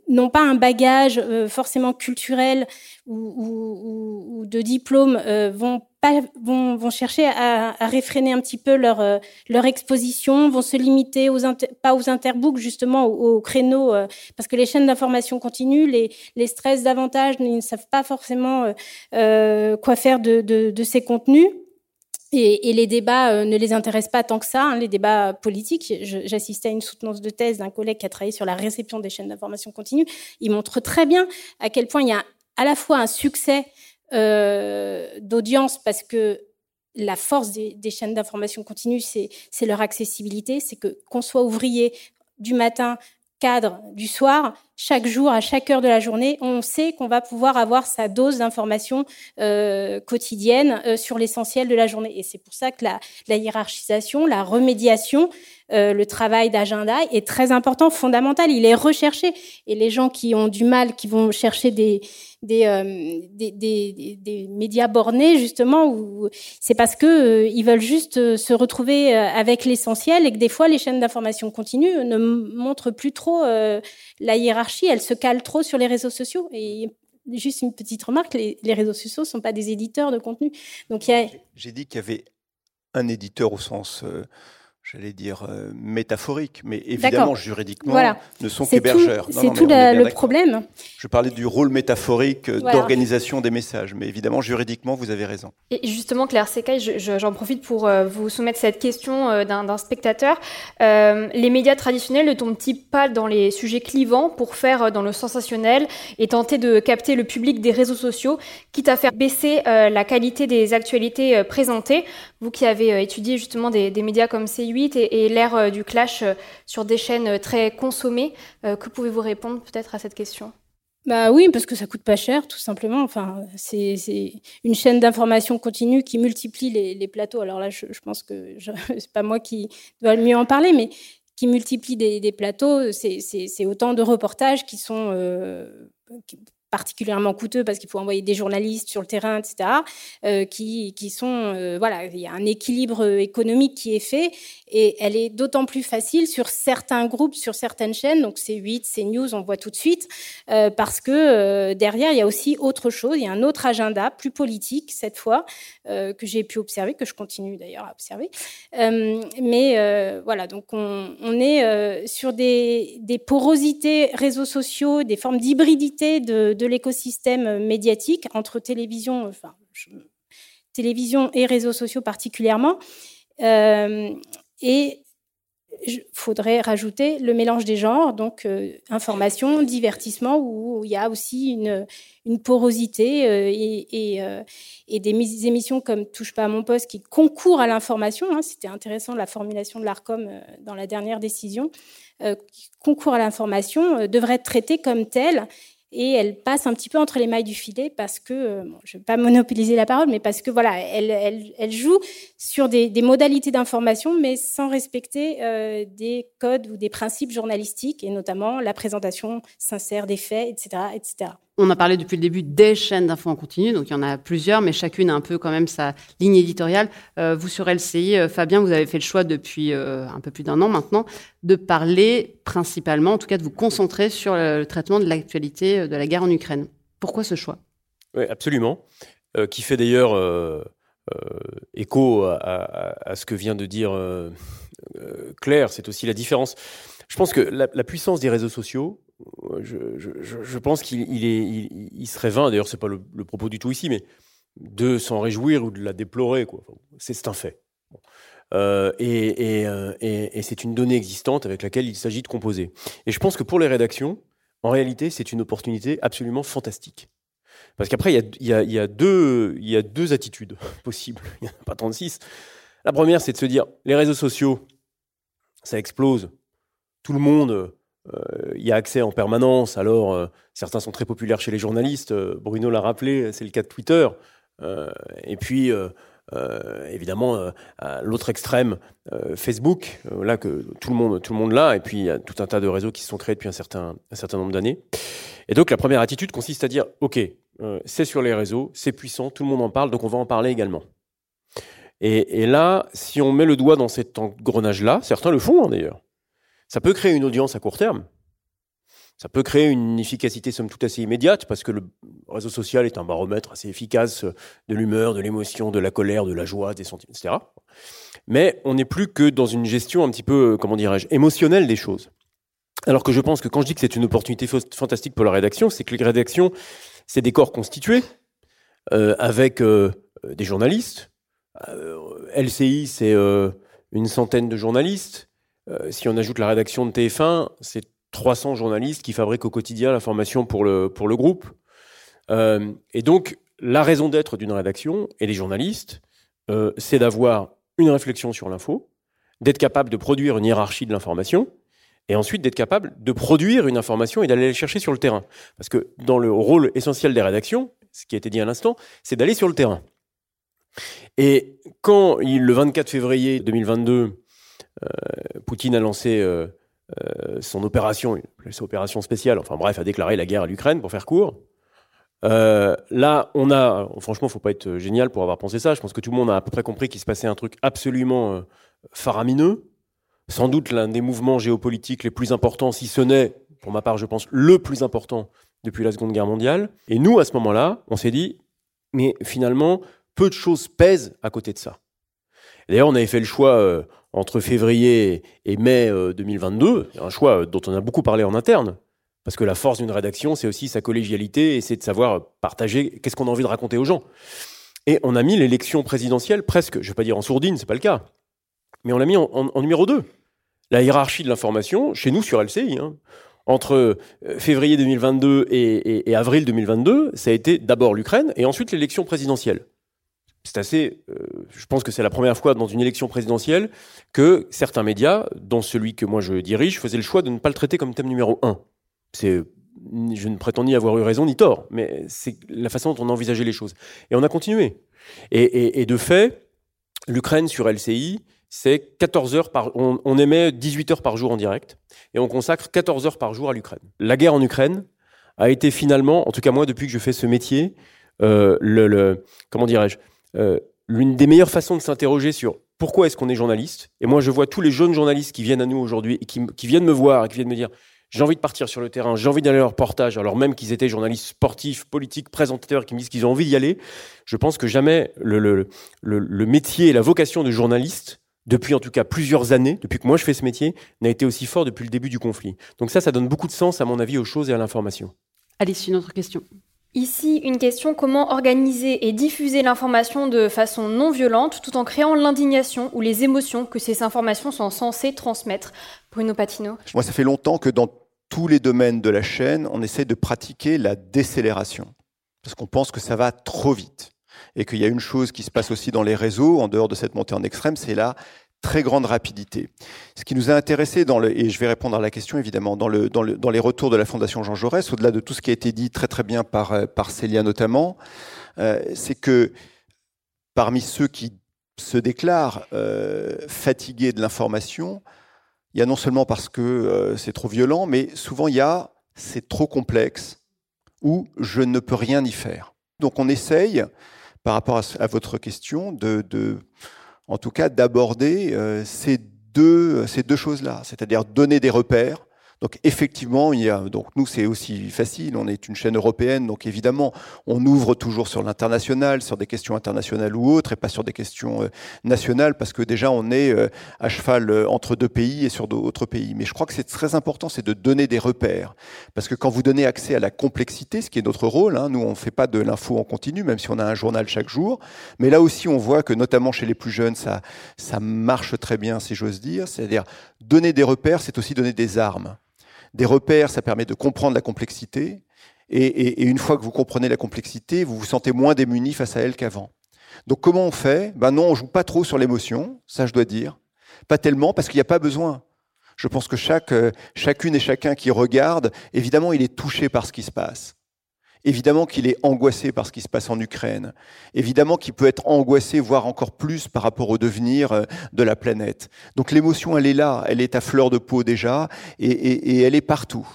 Speaker 4: n'ont pas un bagage forcément culturel ou, de diplôme vont chercher à, à, réfréner un petit peu leur, exposition, vont se limiter pas aux interbooks justement aux, créneaux parce que les chaînes d'information continuent, les, les stressent davantage, ils ne savent pas forcément quoi faire de, ces contenus. Et, les débats ne les intéressent pas tant que ça, hein, les débats politiques. J'assistais à une soutenance de thèse d'un collègue qui a travaillé sur la réception des chaînes d'information continue. Il montre très bien à quel point il y a à la fois un succès euh, d'audience parce que la force des, des chaînes d'information continue, c'est leur accessibilité, c'est que qu'on soit ouvrier du matin, cadre du soir, chaque jour, à chaque heure de la journée, on sait qu'on va pouvoir avoir sa dose d'information euh, quotidienne euh, sur l'essentiel de la journée. Et c'est pour ça que la, hiérarchisation, la remédiation, euh, le travail d'agenda est très important, fondamental. Il est recherché. Et les gens qui ont du mal, qui vont chercher des, euh, médias bornés, justement, c'est parce que ils veulent juste se retrouver avec l'essentiel et que des fois, les chaînes d'information continue ne montrent plus trop la hiérarchie. Elles se calent trop sur les réseaux sociaux. Et juste une petite remarque, les, réseaux sociaux ne sont pas des éditeurs de contenu. Donc, a...
Speaker 6: J'ai dit qu'il y avait un éditeur au sens j'allais dire, euh, métaphorique, mais évidemment, juridiquement, ne sont qu'hébergeurs.
Speaker 4: C'est tout le problème.
Speaker 6: Je parlais du rôle métaphorique euh, d'organisation des messages, mais évidemment, juridiquement, vous avez raison.
Speaker 2: Et justement, Claire Secaille, j'en profite pour euh, vous soumettre cette question d'un spectateur. les médias traditionnels ne tombent-ils pas dans les sujets clivants pour faire dans le sensationnel et tenter de capter le public des réseaux sociaux, quitte à faire baisser la qualité des actualités présentées? Vous qui avez étudié justement des, médias comme CU et, l'ère euh, du clash euh, sur des chaînes euh, très consommées. que pouvez-vous répondre peut-être à cette question?
Speaker 4: Bah oui, parce que ça coûte pas cher, tout simplement. Enfin, c'est une chaîne d'information continue qui multiplie les, plateaux. Alors là, je, pense que c'est pas moi qui dois le mieux en parler, mais qui multiplie des, plateaux, c'est autant de reportages qui sont particulièrement coûteux parce qu'il faut envoyer des journalistes sur le terrain, etc., euh, qui, qui, sont, euh, voilà, il y a un équilibre économique qui est fait et elle est d'autant plus facile sur certains groupes, sur certaines chaînes, donc c'est 8, c'est News, on voit tout de suite, euh, parce que derrière, il y a aussi autre chose, il y a un autre agenda, plus politique cette fois, que j'ai pu observer, que je continue d'ailleurs à observer. mais voilà, donc on, est sur des, des, porosités réseaux sociaux, des formes d'hybridité de l'écosystème médiatique entre télévision, enfin, télévision et réseaux sociaux particulièrement. Euh, et il faudrait rajouter le mélange des genres, donc euh, information, divertissement, où, il y a aussi une, porosité euh, et, euh, des émissions comme Touche pas à mon poste qui concourent à l'information. Hein, C'était intéressant la formulation de l'ARCOM dans la dernière décision. qui concourt à l'information devrait être traité comme tel et elle passe un petit peu entre les mailles du filet parce que, euh, je ne vais pas monopoliser la parole, mais parce que voilà, elle, joue sur des, modalités d'information, mais sans respecter euh, des codes ou des principes journalistiques, et notamment la présentation sincère des faits, etc.
Speaker 1: On a parlé depuis le début des chaînes d'infos en continu, donc il y en a plusieurs, mais chacune a un peu quand même sa ligne éditoriale. Euh, vous sur LCI, euh, Fabien, vous avez fait le choix depuis euh, un peu plus d'un an maintenant de parler principalement, en tout cas de vous concentrer sur le, traitement de l'actualité de la guerre en Ukraine. Pourquoi ce choix?
Speaker 5: Oui, absolument. qui fait d'ailleurs écho à, ce que vient de dire Claire. C'est aussi la différence. Je pense que la, la puissance des réseaux sociaux, je, pense qu'il il serait vain, d'ailleurs c'est pas le, propos du tout ici, mais de s'en réjouir ou de la déplorer. C'est un fait. Euh, euh, et, c'est une donnée existante avec laquelle il s'agit de composer. Et je pense que pour les rédactions, en réalité, c'est une opportunité absolument fantastique. Parce qu'après, il y, y a, deux, attitudes possibles. Il n'y en a pas 36. La première, c'est de se dire, les réseaux sociaux, ça explose. Tout le monde il y a accès en permanence. Alors, euh, certains sont très populaires chez les journalistes. Euh, Bruno l'a rappelé, c'est le cas de Twitter. et puis, évidemment, à l'autre extrême, Facebook, là que tout le monde, tout le monde l'a. Et puis, il y a tout un tas de réseaux qui se sont créés depuis un certain, un certain nombre d'années. Et donc, la première attitude consiste à dire, OK, c'est sur les réseaux, c'est puissant, tout le monde en parle, donc on va en parler également. Et, là, si on met le doigt dans cet engrenage-là, certains le font hein, d'ailleurs, ça peut créer une audience à court terme. Ça peut créer une efficacité, somme toute, assez immédiate, parce que le réseau social est un baromètre assez efficace de l'humeur, de l'émotion, de la colère, de la joie, des sentiments, etc. Mais on n'est plus que dans une gestion un petit peu, comment dirais-je, émotionnelle des choses. Alors que je pense que quand je dis que c'est une opportunité fantastique pour la rédaction, c'est que les rédactions, c'est des corps constitués, euh, avec euh, des journalistes. Euh, LCI, c'est une centaine de journalistes. Euh, si on ajoute la rédaction de TF1, c'est 300 journalistes qui fabriquent au quotidien l'information pour le, pour le groupe. Euh, et donc, la raison d'être d'une rédaction et des journalistes, euh, c'est d'avoir une réflexion sur l'info, d'être capable de produire une hiérarchie de l'information, et ensuite d'être capable de produire une information et d'aller la chercher sur le terrain. Parce que dans le rôle essentiel des rédactions, ce qui a été dit à l'instant, c'est d'aller sur le terrain. Et quand le 24 février 2022, euh, Poutine a lancé euh, euh, son opération, opération spéciale, enfin bref, a déclaré la guerre à l'Ukraine pour faire court. là, on a, franchement, faut pas être génial pour avoir pensé ça. Je pense que tout le monde a à peu près compris qu'il se passait un truc absolument faramineux sans doute l'un des mouvements géopolitiques les plus importants, si ce n'est, pour ma part, je pense, le plus important depuis la Seconde Guerre mondiale. Et nous, à ce moment-là, on s'est dit, mais finalement, peu de choses pèsent à côté de ça. D'ailleurs, on avait fait le choix euh, entre février et mai 2022, euh, un choix euh, dont on a beaucoup parlé en interne, parce que la force d'une rédaction, c'est aussi sa collégialité et c'est de savoir partager qu'est-ce qu'on a envie de raconter aux gens. Et on a mis l'élection présidentielle presque, je ne vais pas dire en sourdine, c'est pas le cas, mais on l'a mis en, numéro 2. La hiérarchie de l'information, chez nous sur LCI, hein, entre euh, février 2022 et, avril 2022, ça a été d'abord l'Ukraine et ensuite l'élection présidentielle. C'est assez, euh, je pense que c'est la première fois dans une élection présidentielle que certains médias, dont celui que moi je dirige, faisaient le choix de ne pas le traiter comme thème numéro 1. C'est, je ne prétends ni avoir eu raison ni tort, mais c'est la façon dont on a les choses. Et on a continué. et de fait, l'Ukraine sur LCI, c'est 14 heures par on, émet 18 heures par jour en direct et on consacre 14 heures par jour à l'Ukraine. La guerre en Ukraine a été finalement, en tout cas moi depuis que je fais ce métier, euh, le, comment dirais-je, euh, l'une des meilleures façons de s'interroger sur pourquoi est-ce qu'on est journaliste. Et moi je vois tous les jeunes journalistes qui viennent à nous aujourd'hui et qui, viennent me voir et qui viennent me dire j'ai envie de partir sur le terrain, j'ai envie d'aller à leur reportage, alors même qu'ils étaient journalistes sportifs, politiques, présentateurs, qui me disent qu'ils ont envie d'y aller. Je pense que jamais le, le métier et la vocation de journaliste depuis en tout cas plusieurs années, depuis que moi je fais ce métier, n'a été aussi fort depuis le début du conflit. Donc ça, ça donne beaucoup de sens, à mon avis, aux choses et à l'information.
Speaker 1: Alice, une autre question.
Speaker 2: Ici, une question, comment organiser et diffuser l'information de façon non violente tout en créant l'indignation ou les émotions que ces informations sont censées transmettre? Bruno Patino
Speaker 6: Moi, ça fait longtemps que dans tous les domaines de la chaîne, on essaie de pratiquer la décélération. Parce qu'on pense que ça va trop vite et qu'il y a une chose qui se passe aussi dans les réseaux, en dehors de cette montée en extrême, c'est la très grande rapidité. Ce qui nous a intéressé, dans le, et je vais répondre à la question évidemment, dans, le, dans, le, dans les retours de la Fondation Jean Jaurès, au-delà de tout ce qui a été dit très très bien par, euh, par Célia notamment, euh, c'est que parmi ceux qui se déclarent euh, fatigués de l'information, il y a non seulement parce que c'est trop violent, mais souvent il y a c'est trop complexe ou je ne peux rien y faire. Donc on essaye par rapport à, votre question, de, de en tout cas d'aborder euh, ces deux, ces deux choses-là, c'est-à-dire donner des repères donc effectivement, il y a, donc nous c'est aussi facile, on est une chaîne européenne, donc évidemment on ouvre toujours sur l'international, sur des questions internationales ou autres, et pas sur des questions euh, nationales, parce que déjà on est euh, à cheval euh, entre deux pays et sur d'autres pays. Mais je crois que c'est très important, c'est de donner des repères, parce que quand vous donnez accès à la complexité, ce qui est notre rôle, hein, nous on ne fait pas de l'info en continu, même si on a un journal chaque jour, mais là aussi on voit que notamment chez les plus jeunes, ça, ça marche très bien, si j'ose dire, c'est-à-dire donner des repères, c'est aussi donner des armes. Des repères, ça permet de comprendre la complexité. Et, une fois que vous comprenez la complexité, vous vous sentez moins démuni face à elle qu'avant. Donc comment on fait? Ben non, on joue pas trop sur l'émotion, ça je dois dire. Pas tellement parce qu'il n'y a pas besoin. Je pense que chaque, euh, chacune et chacun qui regarde, évidemment, il est touché par ce qui se passe. Évidemment qu'il est angoissé par ce qui se passe en Ukraine. Évidemment qu'il peut être angoissé, voire encore plus par rapport au devenir euh, de la planète. Donc l'émotion, elle est là, elle est à fleur de peau déjà, et, elle est partout.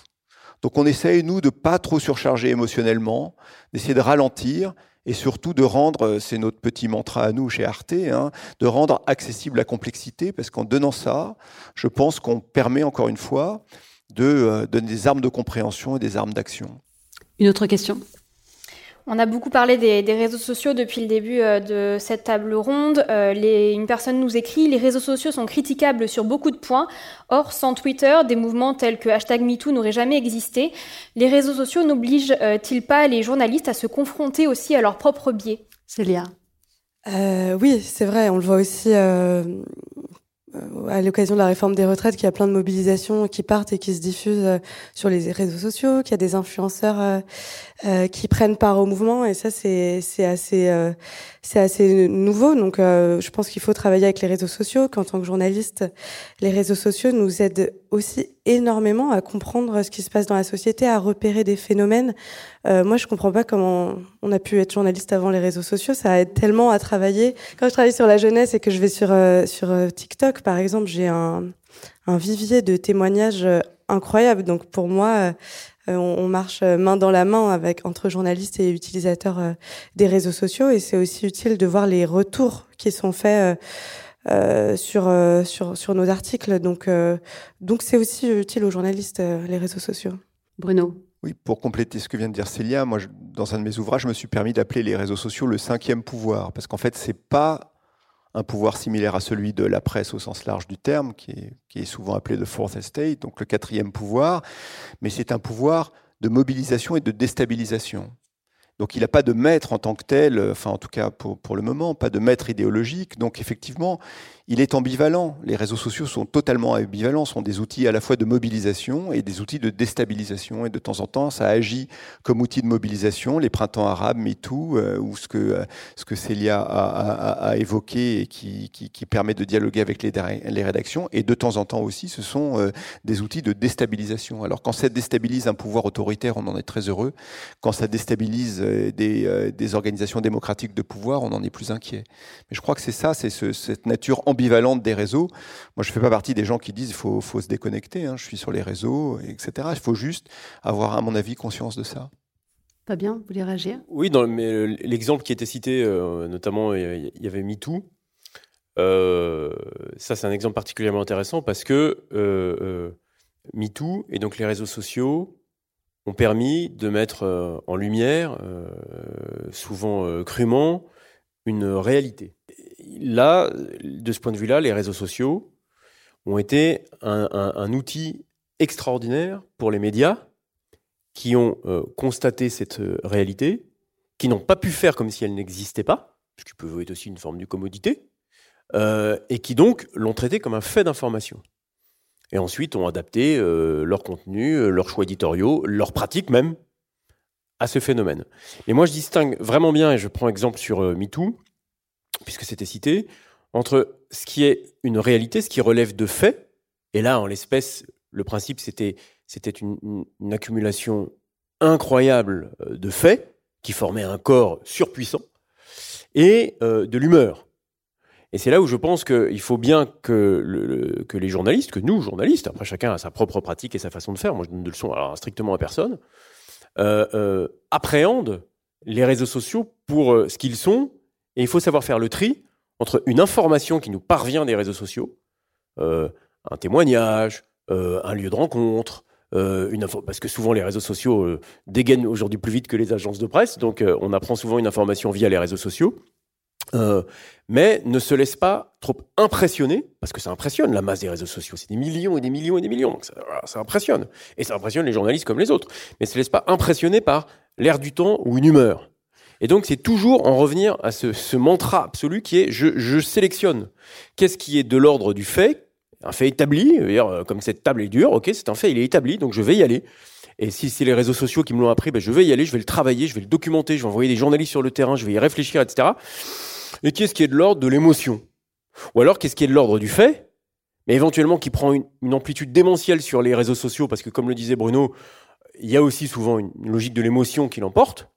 Speaker 6: Donc on essaye, nous, de pas trop surcharger émotionnellement, d'essayer de ralentir, et surtout de rendre, euh, c'est notre petit mantra à nous chez Arte, hein, de rendre accessible la complexité, parce qu'en donnant ça, je pense qu'on permet encore une fois de euh, donner des armes de compréhension et des armes d'action.
Speaker 1: Une autre question?
Speaker 2: On a beaucoup parlé des, réseaux sociaux depuis le début euh, de cette table ronde. Euh, une personne nous écrit Les réseaux sociaux sont critiquables sur beaucoup de points. Or, sans Twitter, des mouvements tels que hashtag MeToo n'auraient jamais existé. Les réseaux sociaux n'obligent-ils pas les journalistes à se confronter aussi à leur propre biais?
Speaker 1: Célia?
Speaker 3: Euh, Oui, c'est vrai. On le voit aussi euh, à l'occasion de la réforme des retraites qu'il y a plein de mobilisations qui partent et qui se diffusent euh, sur les réseaux sociaux, qu'il y a des influenceurs euh, qui prennent part au mouvement et ça c'est c'est assez c'est assez nouveau donc je pense qu'il faut travailler avec les réseaux sociaux qu'en tant que journaliste les réseaux sociaux nous aident aussi énormément à comprendre ce qui se passe dans la société, à repérer des phénomènes. Euh, moi, je comprends pas comment on a pu être journaliste avant les réseaux sociaux. Ça aide tellement à travailler. Quand je travaille sur la jeunesse et que je vais sur euh, sur euh, TikTok, par exemple, j'ai un, un vivier de témoignages euh, incroyable. Donc pour moi, on, on, marche main dans la main avec entre journalistes et utilisateurs des réseaux sociaux, et c'est aussi utile de voir les retours qui sont faits euh, sur, euh, sur, sur nos articles. Donc, euh, donc c'est aussi utile aux journalistes, les réseaux sociaux.
Speaker 1: Bruno.
Speaker 6: Oui, pour compléter ce que vient de dire Célia, moi, je, dans un de mes ouvrages, je me suis permis d'appeler les réseaux sociaux le cinquième pouvoir, parce qu'en fait, c'est pas un pouvoir similaire à celui de la presse au sens large du terme, qui est, souvent appelé le fourth estate, donc le quatrième pouvoir, mais c'est un pouvoir de mobilisation et de déstabilisation. Donc il n'a pas de maître en tant que tel, euh, enfin en tout cas pour le moment, pas de maître idéologique. Donc effectivement, il est ambivalent. Les réseaux sociaux sont totalement ambivalents, sont des outils à la fois de mobilisation et des outils de déstabilisation. Et de temps en temps, ça agit comme outil de mobilisation. Les printemps arabes, MeToo, euh, ou ce que, euh, ce que Célia a, a, a évoqué et qui, qui, qui, permet de dialoguer avec les, les, rédactions. Et de temps en temps aussi, ce sont euh, des outils de déstabilisation. Alors quand ça déstabilise un pouvoir autoritaire, on en est très heureux. Quand ça déstabilise euh, des, des organisations démocratiques de pouvoir, on en est plus inquiet. Mais je crois que c'est ça, c'est ce, cette nature ambivalente ambivalente des réseaux. Moi, je ne fais pas partie des gens qui disent qu'il faut, faut, se déconnecter. Hein. Je suis sur les réseaux, etc. Il faut juste avoir, à mon avis, conscience de ça.
Speaker 1: Pas bien, vous voulez réagir?
Speaker 5: Oui, dans mais l'exemple qui était cité, euh, notamment, il y avait MeToo. Euh, ça, c'est un exemple particulièrement intéressant parce que euh, euh, MeToo et donc les réseaux sociaux ont permis de mettre euh, en lumière, euh, souvent crûment, une réalité là, de ce point de vue-là, les réseaux sociaux ont été un, outil extraordinaire pour les médias qui ont euh, constaté cette euh, réalité, qui n'ont pas pu faire comme si elle n'existait pas, ce qui peut être aussi une forme de commodité, euh, et qui donc l'ont traité comme un fait d'information. Et ensuite ont adapté leur contenu, leurs choix éditoriaux, leurs pratiques même à ce phénomène. Et moi, je distingue vraiment bien, et je prends exemple sur MeToo, puisque c'était cité, entre ce qui est une réalité, ce qui relève de faits, et là, en l'espèce, le principe, c'était, c'était une, accumulation incroyable euh, de faits qui formaient un corps surpuissant, et euh, de l'humeur. Et c'est là où je pense qu'il faut bien que, le, que, les journalistes, que nous, journalistes, après chacun a sa propre pratique et sa façon de faire, moi je donne de leçons strictement à personne, euh, appréhendent les réseaux sociaux pour ce qu'ils sont et il faut savoir faire le tri entre une information qui nous parvient des réseaux sociaux, euh, un témoignage, euh, un lieu de rencontre, euh, une info parce que souvent les réseaux sociaux dégainent aujourd'hui plus vite que les agences de presse, donc on apprend souvent une information via les réseaux sociaux. Mais ne se laisse pas trop impressionner, parce que ça impressionne la masse des réseaux sociaux. C'est des millions et des millions et des millions. Ça, impressionne. Et ça impressionne les journalistes comme les autres. Mais ne se laisse pas impressionner par l'air du temps ou une humeur. Et donc, c'est toujours en revenir à ce, mantra absolu qui est je, sélectionne. Qu'est-ce qui est de l'ordre du fait, un fait établi, euh, comme cette table est dure, ok, c'est un fait, il est établi, donc je vais y aller. Et si c'est les réseaux sociaux qui me l'ont appris, ben je vais y aller, je vais le travailler, je vais le documenter, je vais envoyer des journalistes sur le terrain, je vais y réfléchir, etc. Et qu'est-ce qui est de l'ordre de l'émotion? Ou alors, qu'est-ce qui est de l'ordre du fait mais éventuellement qui prend une, amplitude démentielle sur les réseaux sociaux, parce que comme le disait Bruno, il y a aussi souvent une logique de l'émotion qui l'emporte.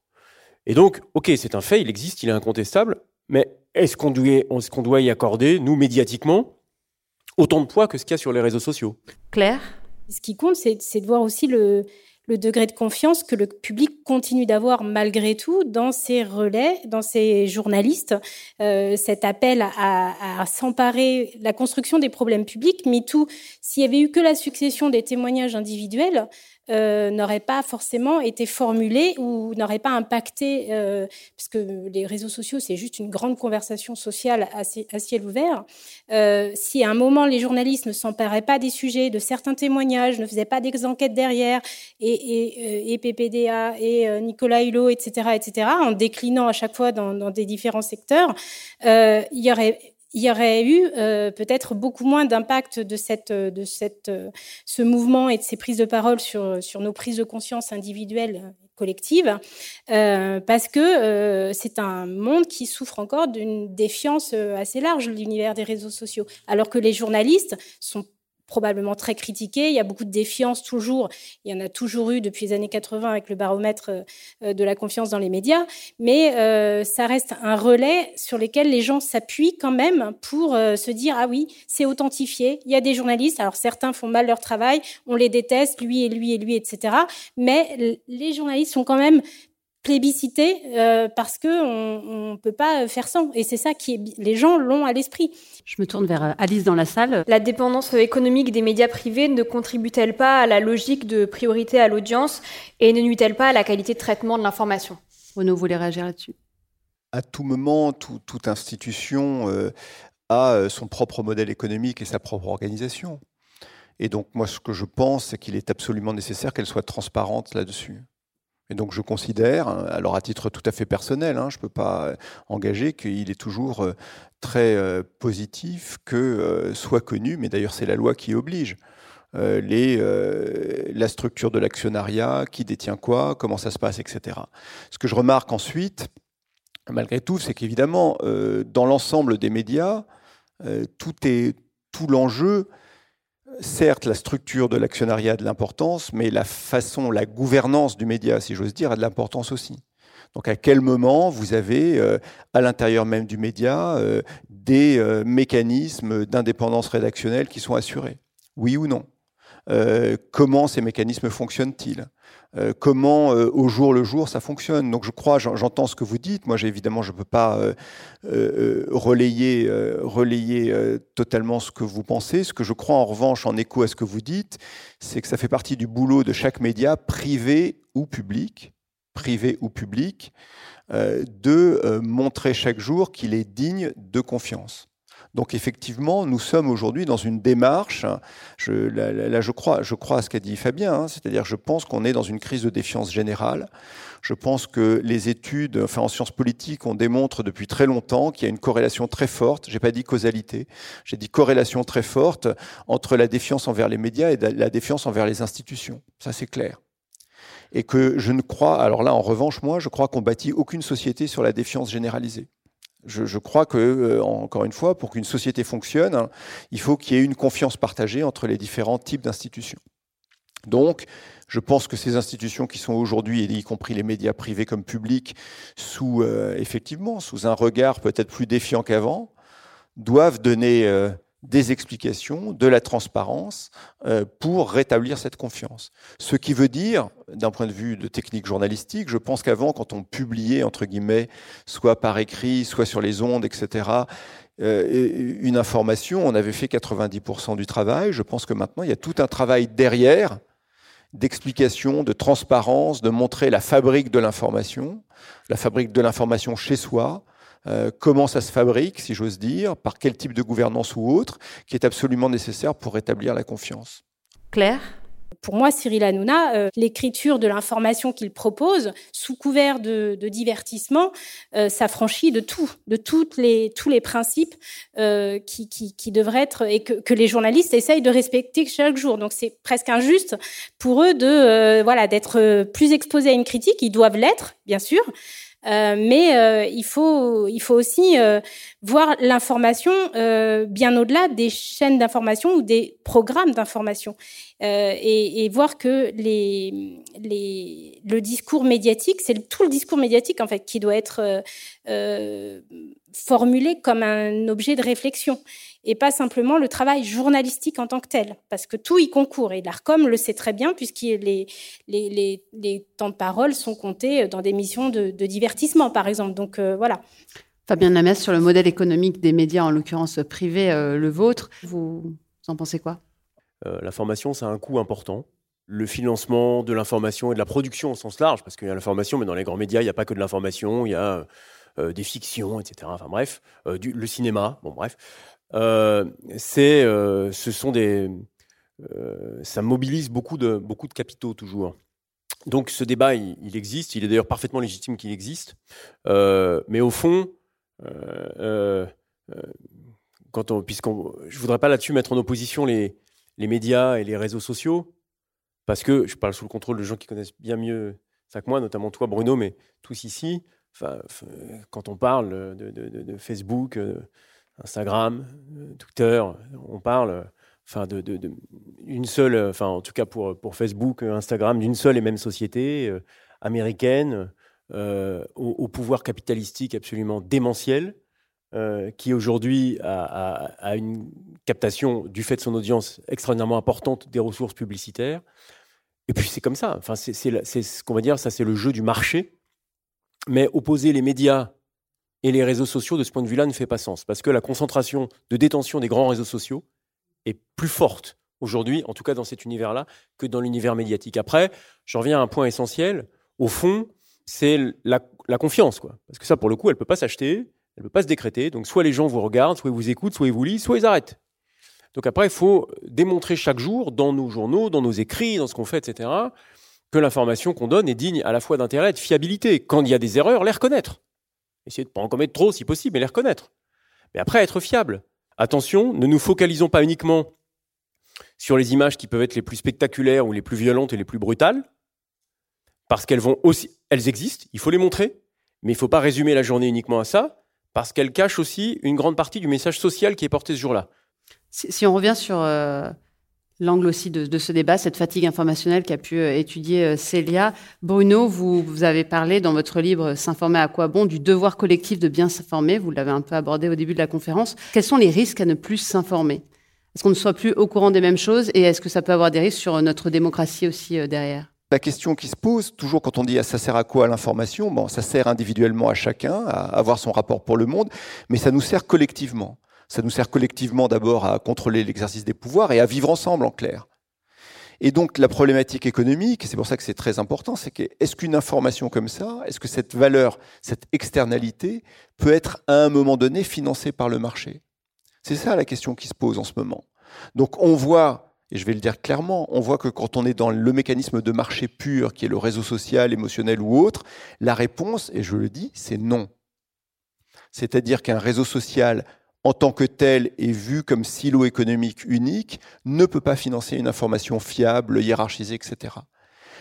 Speaker 5: Et donc, ok, c'est un fait, il existe, il est incontestable, mais est-ce qu'on doit, est qu doit y accorder, nous, médiatiquement, autant de poids que ce qu'il y a sur les réseaux sociaux?
Speaker 1: Claire?
Speaker 4: Ce qui compte, c'est de voir aussi le, le degré de confiance que le public continue d'avoir malgré tout dans ses relais, dans ses journalistes, euh, cet appel à, à, à s'emparer la construction des problèmes publics. MeToo, s'il y avait eu que la succession des témoignages individuels, euh, n'aurait pas forcément été formulé ou n'aurait pas impacté, euh, parce que les réseaux sociaux, c'est juste une grande conversation sociale à, ciel ouvert. Euh, si à un moment les journalistes ne s'emparaient pas des sujets, de certains témoignages, ne faisaient pas des enquêtes derrière, et, et, et PPDA, et euh, Nicolas Hulot, etc., etc., en déclinant à chaque fois dans, dans des différents secteurs, euh, il y aurait il y aurait eu euh, peut-être beaucoup moins d'impact de cette de cette euh, ce mouvement et de ces prises de parole sur sur nos prises de conscience individuelles collectives euh, parce que euh, c'est un monde qui souffre encore d'une défiance euh, assez large l'univers des réseaux sociaux. Alors que les journalistes sont probablement très critiqué. Il y a beaucoup de défiance toujours. Il y en a toujours eu depuis les années 80 avec le baromètre euh, de la confiance dans les médias. Mais euh, ça reste un relais sur lequel les gens s'appuient quand même pour euh, se dire ah oui, c'est authentifié. Il y a des journalistes. Alors certains font mal leur travail, on les déteste, lui et lui et lui, etc. Mais les journalistes sont quand même plébiscité euh, parce que on, on peut pas faire sans et c'est ça qui est les gens l'ont à l'esprit.
Speaker 1: Je me tourne vers euh, Alice dans la salle.
Speaker 2: La dépendance économique des médias privés ne contribue-t-elle pas à la logique de priorité à l'audience et ne nuit-elle pas à la qualité de traitement de l'information?
Speaker 1: Renaud voulait réagir là-dessus?
Speaker 6: À tout moment, tout, toute institution euh, a euh, son propre modèle économique et sa propre organisation. Et donc moi, ce que je pense, c'est qu'il est absolument nécessaire qu'elle soit transparente là-dessus. Et donc je considère, hein, alors à titre tout à fait personnel, hein, je ne peux pas engager qu'il est toujours euh, très euh, positif que euh, soit connu, mais d'ailleurs c'est la loi qui oblige, les, la structure de l'actionnariat, qui détient quoi, comment ça se passe, etc. Ce que je remarque ensuite, malgré tout, c'est qu'évidemment, dans l'ensemble des médias, tout est tout l'enjeu certes, la structure de l'actionnariat a de l'importance, mais la façon, la gouvernance du média, si j'ose dire, a de l'importance aussi. Donc à quel moment vous avez euh, à l'intérieur même du média euh, des euh, mécanismes d'indépendance rédactionnelle qui sont assurés? Oui ou non? Comment ces mécanismes fonctionnent-ils? Euh, comment euh, au jour le jour ça fonctionne. Donc je crois, j'entends ce que vous dites. Moi, évidemment, je ne peux pas euh, relayer, relayer totalement ce que vous pensez. Ce que je crois en revanche, en écho à ce que vous dites, c'est que ça fait partie du boulot de chaque média, privé ou public, privé ou public, de montrer chaque jour qu'il est digne de confiance. Donc effectivement, nous sommes aujourd'hui dans une démarche, là, je, crois, je crois à ce qu'a dit Fabien, hein, c'est-à-dire je pense qu'on est dans une crise de défiance générale. Je pense que les études enfin, en sciences politiques, on démontre depuis très longtemps qu'il y a une corrélation très forte, j'ai pas dit causalité, j'ai dit corrélation très forte entre la défiance envers les médias et la défiance envers les institutions. Ça c'est clair et que je ne crois, alors là en revanche, moi, je crois qu'on bâtit aucune société sur la défiance généralisée. Je, crois que, euh, encore une fois, pour qu'une société fonctionne, il faut qu'il y ait une confiance partagée entre les différents types d'institutions. Donc, je pense que ces institutions qui sont aujourd'hui, y compris les médias privés comme publics, sous euh, effectivement sous un regard peut-être plus défiant qu'avant, doivent donner euh, des explications, de la transparence euh, pour rétablir cette confiance. Ce qui veut dire, d'un point de vue de technique journalistique, je pense qu'avant, quand on publiait, entre guillemets, soit par écrit, soit sur les ondes, etc., euh, une information, on avait fait 90% du travail. Je pense que maintenant, il y a tout un travail derrière d'explication, de transparence, de montrer la fabrique de l'information, la fabrique de l'information chez soi, euh, comment ça se fabrique, si j'ose dire, par quel type de gouvernance ou autre, qui est absolument nécessaire pour rétablir la confiance.
Speaker 1: Claire?
Speaker 4: Pour moi, Cyril Hanouna, euh, l'écriture de l'information qu'il propose, sous couvert de, divertissement, euh, s'affranchit de tout, de toutes les, tous les principes qui, qui, devraient être et que, que, les journalistes essayent de respecter chaque jour. Donc c'est presque injuste pour eux de voilà d'être plus exposés à une critique. Ils doivent l'être, bien sûr, euh, mais euh, il faut il faut aussi euh, voir l'information bien au-delà des chaînes d'information ou des programmes d'information et, et, voir que les, les le discours médiatique c'est tout le discours médiatique en fait qui doit être formulé comme un objet de réflexion et pas simplement le travail journalistique en tant que tel, parce que tout y concourt. Et l'ARCOM le sait très bien, puisque les, les, les, temps de parole sont comptés dans des missions de, divertissement, par exemple. Donc euh, voilà.
Speaker 1: Fabien Namès, sur le modèle économique des médias, en l'occurrence privé, euh, le vôtre, vous, en pensez quoi?
Speaker 5: Euh, La formation, c'est un coût important le financement de l'information et de la production au sens large, parce qu'il y a l'information, mais dans les grands médias, il n'y a pas que de l'information, il y a des fictions, etc. Enfin bref, du, le cinéma, bon bref. Euh, c'est, euh, ce sont des, euh, ça mobilise beaucoup de, beaucoup de capitaux toujours. Donc ce débat, il, existe, il est d'ailleurs parfaitement légitime qu'il existe, mais au fond, quand on, puisqu'on, voudrais pas là-dessus mettre en opposition les, les médias et les réseaux sociaux, parce que je parle sous le contrôle de gens qui connaissent bien mieux ça que moi, notamment toi, Bruno, mais tous ici. Quand on parle de Facebook, Instagram, Twitter, on parle. enfin, de, une seule, enfin, en tout cas pour, Facebook, Instagram, d'une seule et même société américaine, au, pouvoir capitalistique absolument démentiel, qui aujourd'hui a, une captation, du fait de son audience extraordinairement importante, des ressources publicitaires. Et puis c'est comme ça. Enfin, c'est ce qu'on va dire, ça c'est le jeu du marché. Mais opposer les médias et les réseaux sociaux, de ce point de vue-là, ne fait pas sens. Parce que la concentration de détention des grands réseaux sociaux est plus forte aujourd'hui, en tout cas dans cet univers-là, que dans l'univers médiatique. Après, je reviens à un point essentiel. Au fond, c'est la, confiance. Quoi. Parce que ça, pour le coup, elle ne peut pas s'acheter, elle ne peut pas se décréter. Donc soit les gens vous regardent, soit ils vous écoutent, soit ils vous lisent, soit ils arrêtent. Donc après, il faut démontrer chaque jour, dans nos journaux, dans nos écrits, dans ce qu'on fait, etc., que l'information qu'on donne est digne à la fois d'intérêt et de fiabilité. Quand il y a des erreurs, les reconnaître. Essayer de ne pas en commettre trop si possible, mais les reconnaître. Mais après, être fiable. Attention, ne nous focalisons pas uniquement sur les images qui peuvent être les plus spectaculaires ou les plus violentes et les plus brutales, parce qu'elles vont aussi, elles existent, il faut les montrer, mais il ne faut pas résumer la journée uniquement à ça, parce qu'elles cachent aussi une grande partie du message social qui est porté ce jour-là.
Speaker 1: Si, on revient sur euh, l'angle aussi de, ce débat, cette fatigue informationnelle qu'a pu euh, étudier euh, Célia. Bruno, vous, vous, avez parlé dans votre livre S'informer à quoi bon? du devoir collectif de bien s'informer. Vous l'avez un peu abordé au début de la conférence. Quels sont les risques à ne plus s'informer? Est-ce qu'on ne soit plus au courant des mêmes choses et est-ce que ça peut avoir des risques sur notre démocratie aussi euh, derrière?
Speaker 6: La question qui se pose, toujours quand on dit ah, ça sert à quoi l'information, bon, ça sert individuellement à chacun, à avoir son rapport pour le monde, mais ça nous sert collectivement. Ça nous sert collectivement d'abord à contrôler l'exercice des pouvoirs et à vivre ensemble en clair. Et donc la problématique économique, c'est pour ça que c'est très important, c'est que est-ce qu'une information comme ça, est-ce que cette valeur, cette externalité peut être à un moment donné financée par le marché? C'est ça la question qui se pose en ce moment. Donc on voit, et je vais le dire clairement, on voit que quand on est dans le mécanisme de marché pur, qui est le réseau social, émotionnel ou autre, la réponse, et je le dis, c'est non. C'est-à-dire qu'un réseau social en tant que tel et vu comme silo économique unique, ne peut pas financer une information fiable, hiérarchisée, etc.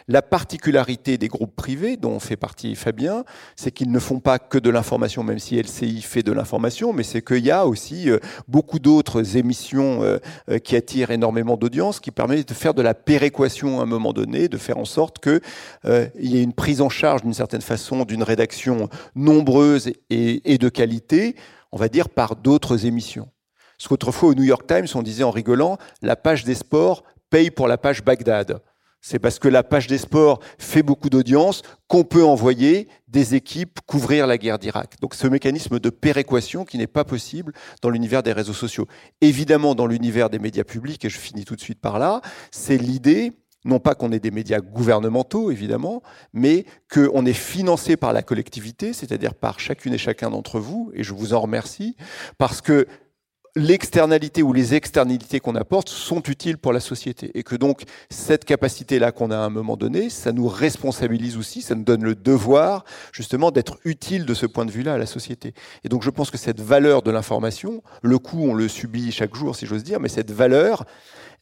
Speaker 6: La particularité des groupes privés, dont fait partie Fabien, c'est qu'ils ne font pas que de l'information, même si LCI fait de l'information, mais c'est qu'il y a aussi euh, beaucoup d'autres émissions euh, euh, qui attirent énormément d'audience, qui permettent de faire de la péréquation à un moment donné, de faire en sorte qu'il y ait une prise en charge d'une certaine façon d'une rédaction nombreuse et de qualité on va dire, par d'autres émissions. Ce qu'autrefois au New York Times, on disait en rigolant, la page des sports paye pour la page Bagdad. C'est parce que la page des sports fait beaucoup d'audience qu'on peut envoyer des équipes couvrir la guerre d'Irak. Donc ce mécanisme de péréquation qui n'est pas possible dans l'univers des réseaux sociaux. Évidemment, dans l'univers des médias publics, et je finis tout de suite par là, c'est l'idée non pas qu'on ait des médias gouvernementaux, évidemment, mais qu'on est financé par la collectivité, c'est-à-dire par chacune et chacun d'entre vous, et je vous en remercie, parce que l'externalité ou les externalités qu'on apporte sont utiles pour la société. Et que donc, cette capacité-là qu'on a à un moment donné, ça nous responsabilise aussi, ça nous donne le devoir, justement, d'être utile de ce point de vue-là à la société. Et donc, je pense que cette valeur de l'information, le coût, on le subit chaque jour, si j'ose dire, mais cette valeur,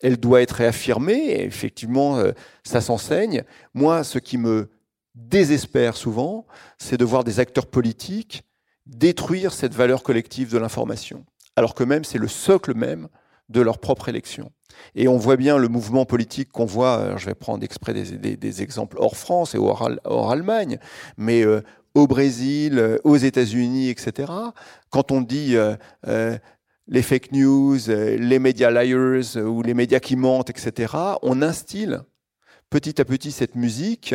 Speaker 6: elle doit être réaffirmée, et effectivement, euh, ça s'enseigne. Moi, ce qui me désespère souvent, c'est de voir des acteurs politiques détruire cette valeur collective de l'information, alors que même c'est le socle même de leur propre élection. Et on voit bien le mouvement politique qu'on voit, je vais prendre exprès des, exemples hors France et hors, Allemagne, mais euh, au Brésil, euh, aux États-Unis, etc. Quand on dit les fake news, euh, les médias liars euh, ou les médias qui mentent, etc., on instille petit à petit cette musique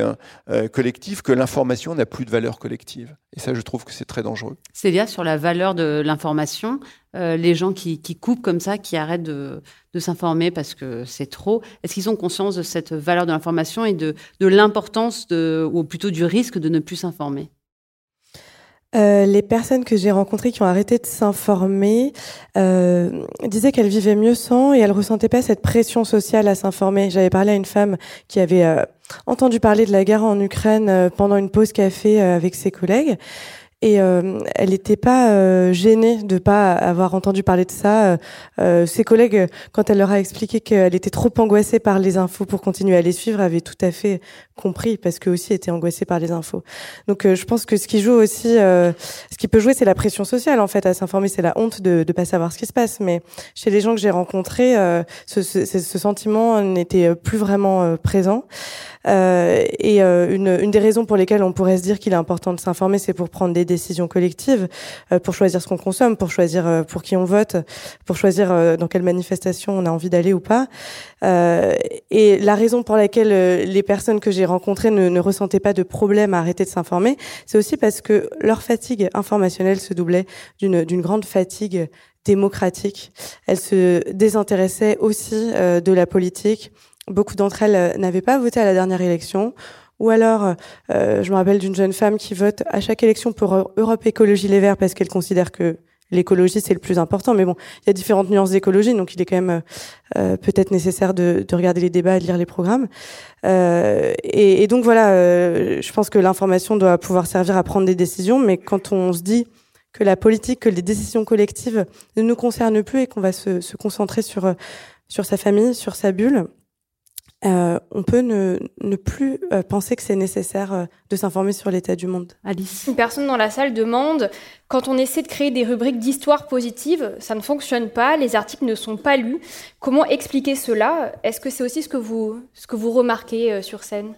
Speaker 6: euh, collective que l'information n'a plus de valeur collective. Et ça, je trouve que c'est très dangereux.
Speaker 1: C'est-à-dire sur la valeur de l'information, les gens qui, coupent comme ça, qui arrêtent de, s'informer parce que c'est trop, est-ce qu'ils ont conscience de cette valeur de l'information et de l'importance, ou plutôt du risque de ne plus s'informer?
Speaker 3: Euh, les personnes que j'ai rencontrées qui ont arrêté de s'informer euh, disaient qu'elles vivaient mieux sans et elles ressentaient pas cette pression sociale à s'informer. J'avais parlé à une femme qui avait euh, entendu parler de la guerre en Ukraine pendant une pause café avec ses collègues et euh, elle n'était pas euh, gênée de pas avoir entendu parler de ça. Euh, ses collègues, quand elle leur a expliqué qu'elle était trop angoissée par les infos pour continuer à les suivre, avaient tout à fait compris parce qu'eux aussi étaient angoissés par les infos. Donc je pense que ce qui joue aussi, ce qui peut jouer, c'est la pression sociale en fait à s'informer. C'est la honte de ne pas savoir ce qui se passe. Mais chez les gens que j'ai rencontrés, ce, ce, ce, sentiment n'était plus vraiment présent. Euh, et euh, une, une, des raisons pour lesquelles on pourrait se dire qu'il est important de s'informer, c'est pour prendre des décisions collectives, euh, pour choisir ce qu'on consomme, pour choisir pour qui on vote, pour choisir dans quelle manifestation on a envie d'aller ou pas. et la raison pour laquelle les personnes que j'ai rencontrées ne, ne ressentaient pas de problème à arrêter de s'informer, c'est aussi parce que leur fatigue informationnelle se doublait d'une grande fatigue démocratique. Elles se désintéressaient aussi de la politique, Beaucoup d'entre elles euh, n'avaient pas voté à la dernière élection. Ou alors, euh, je me rappelle d'une jeune femme qui vote à chaque élection pour Europe Écologie Les Verts parce qu'elle considère que l'écologie c'est le plus important. Mais bon, il y a différentes nuances d'écologie, donc il est quand même euh, peut-être nécessaire de, de, regarder les débats et de lire les programmes. Euh, et, et, donc voilà, euh, je pense que l'information doit pouvoir servir à prendre des décisions, mais quand on se dit que la politique, que les décisions collectives ne nous concernent plus et qu'on va se, se concentrer sur sur sa famille, sur sa bulle, euh, on peut ne, ne plus euh, penser que c'est nécessaire euh, de s'informer sur l'état du monde.
Speaker 2: Alice. Une personne dans la salle demande quand on essaie de créer des rubriques d'histoire positive, ça ne fonctionne pas, les articles ne sont pas lus. Comment expliquer cela? Est-ce que c'est aussi ce que vous, ce que vous remarquez sur scène?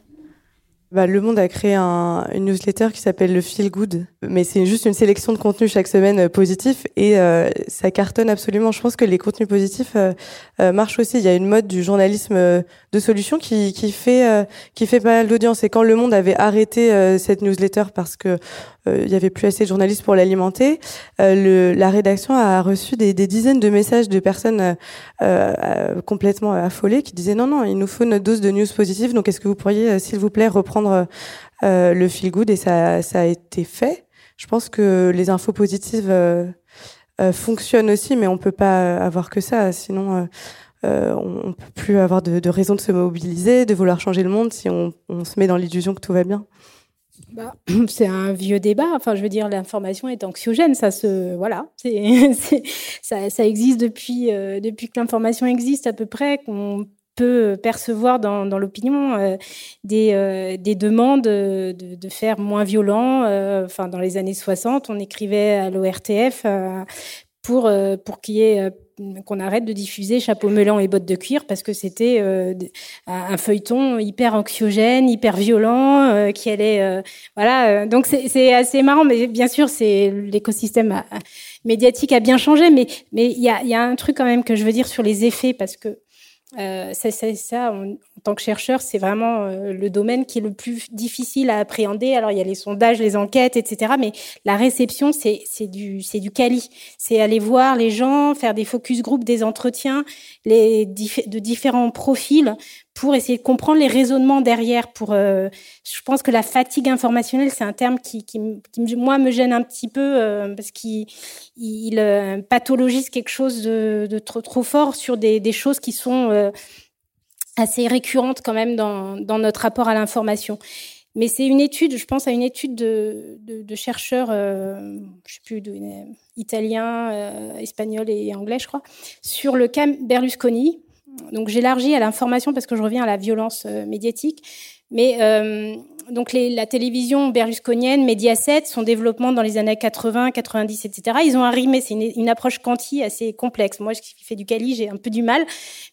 Speaker 3: Bah, le Monde a créé un, une newsletter qui s'appelle le Feel Good, mais c'est juste une sélection de contenus chaque semaine euh, positifs et euh, ça cartonne absolument. Je pense que les contenus positifs euh, euh marchent aussi. Il y a une mode du journalisme de solution qui, qui fait qui fait pas mal d'audience. Et quand Le Monde avait arrêté cette newsletter parce que il y avait plus assez de journalistes pour l'alimenter, la rédaction a reçu des, des, dizaines de messages de personnes complètement affolées qui disaient non non, il nous faut notre dose de news positive. Donc est-ce que vous pourriez, s'il vous plaît, reprendre euh, le feel good? Et ça, ça a été fait. Je pense que les infos positives euh, euh, fonctionnent aussi, mais on peut pas avoir que ça, sinon euh, on, peut plus avoir de, de, raison de se mobiliser, de vouloir changer le monde si on, on se met dans l'illusion que tout va bien.
Speaker 4: Bah, c'est un vieux débat. Enfin, je veux dire, l'information est anxiogène. Ça se, voilà, ça, existe depuis depuis que l'information existe à peu près. Qu'on peut percevoir dans, dans l'opinion euh, des, euh, des, demandes de, de, faire moins violent. Euh, enfin, dans les années 60, on écrivait à l'ORTF pour, pour qu'il y ait qu'on arrête de diffuser chapeau melon et bottes de cuir parce que c'était un feuilleton hyper anxiogène, hyper violent, qui allait voilà. donc c'est assez marrant, mais bien sûr c'est l'écosystème médiatique a bien changé, mais mais il y a, y a un truc quand même que je veux dire sur les effets parce que euh, c'est ça, en tant que chercheur, c'est vraiment euh, le domaine qui est le plus difficile à appréhender. Alors, il y a les sondages, les enquêtes, etc. Mais la réception, c'est du, du quali. C'est aller voir les gens, faire des focus group, des entretiens les, de différents profils pour essayer de comprendre les raisonnements derrière. Pour, euh, je pense que la fatigue informationnelle, c'est un terme qui, qui, qui, moi, me gêne un petit peu euh, parce qu'il il, euh, pathologise quelque chose de, de, trop, trop fort sur des, des choses qui sont euh, assez récurrentes quand même dans, dans notre rapport à l'information. Mais c'est une étude, je pense à une étude de, de, de chercheurs, euh, je sais plus, de, italiens, euh, espagnols et anglais, je crois, sur le cas Berlusconi, donc j'élargis à l'information parce que je reviens à la violence euh, médiatique. Mais euh, donc les, la télévision berlusconienne, Mediaset, son développement dans les années 80, 90, etc. Ils ont arrimé, c'est une, une, approche quanti assez complexe. Moi, qui fais du Cali, j'ai un peu du mal,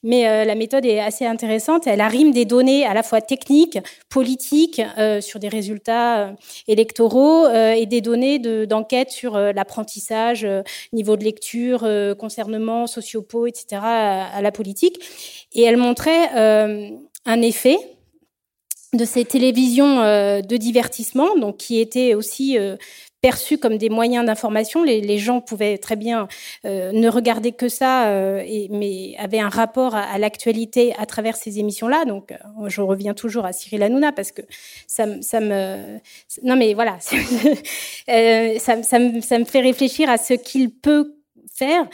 Speaker 4: mais euh, la méthode est assez intéressante. Elle arrime des données à la fois techniques, politiques, euh, sur des résultats euh, électoraux euh, et des données d'enquête de, sur euh, l'apprentissage, niveau de lecture, concernement, sociopos, etc. À, à, la politique. Et elle montrait un effet de ces télévisions euh, de divertissement, donc qui étaient aussi euh, perçues comme des moyens d'information. Les, les, gens pouvaient très bien euh, ne regarder que ça, euh, et, mais avaient un rapport à, à l'actualité à travers ces émissions-là. Donc, euh, je reviens toujours à Cyril Hanouna parce que ça, ça me, non mais voilà, euh, ça, ça, me, ça me fait réfléchir à ce qu'il peut faire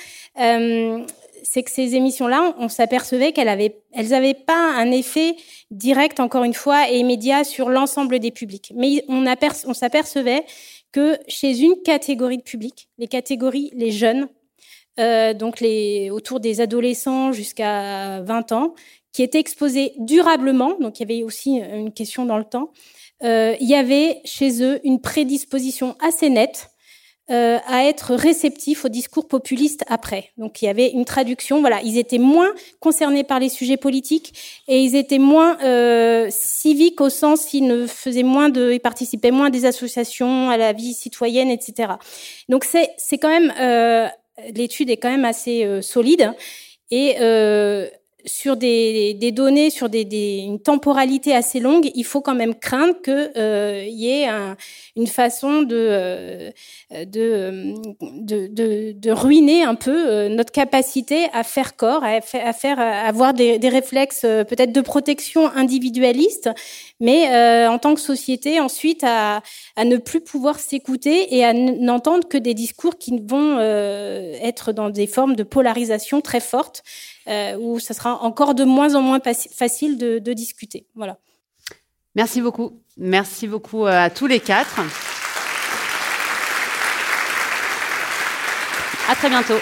Speaker 4: c'est que ces émissions-là, on s'apercevait qu'elles avaient, elles avaient pas un effet direct, encore une fois, et immédiat sur l'ensemble des publics. Mais on, on s'apercevait que chez une catégorie de public, les catégories les jeunes, euh, donc les, autour des adolescents jusqu'à 20 ans, qui étaient exposés durablement, donc il y avait aussi une question dans le temps, euh, il y avait chez eux une prédisposition assez nette euh, à être réceptifs au discours populiste après. Donc il y avait une traduction, voilà, ils étaient moins concernés par les sujets politiques et ils étaient moins euh, civiques au sens ils ne faisaient moins de, ils participaient moins à des associations, à la vie citoyenne, etc. Donc c'est c'est quand même euh, l'étude est quand même assez euh, solide et euh, sur des, données, sur une temporalité assez longue, il faut quand même craindre qu'il euh, y ait un, une façon de, euh, de, ruiner un peu euh, notre capacité à faire corps, à, faire, avoir des, réflexes peut-être de protection individualiste, mais en tant que société, ensuite, à, ne plus pouvoir s'écouter et à n'entendre que des discours qui vont être dans des formes de polarisation très fortes, où ça sera encore de moins en moins facile de, discuter.
Speaker 1: Merci beaucoup. Merci beaucoup euh, à tous les quatre. À très bientôt.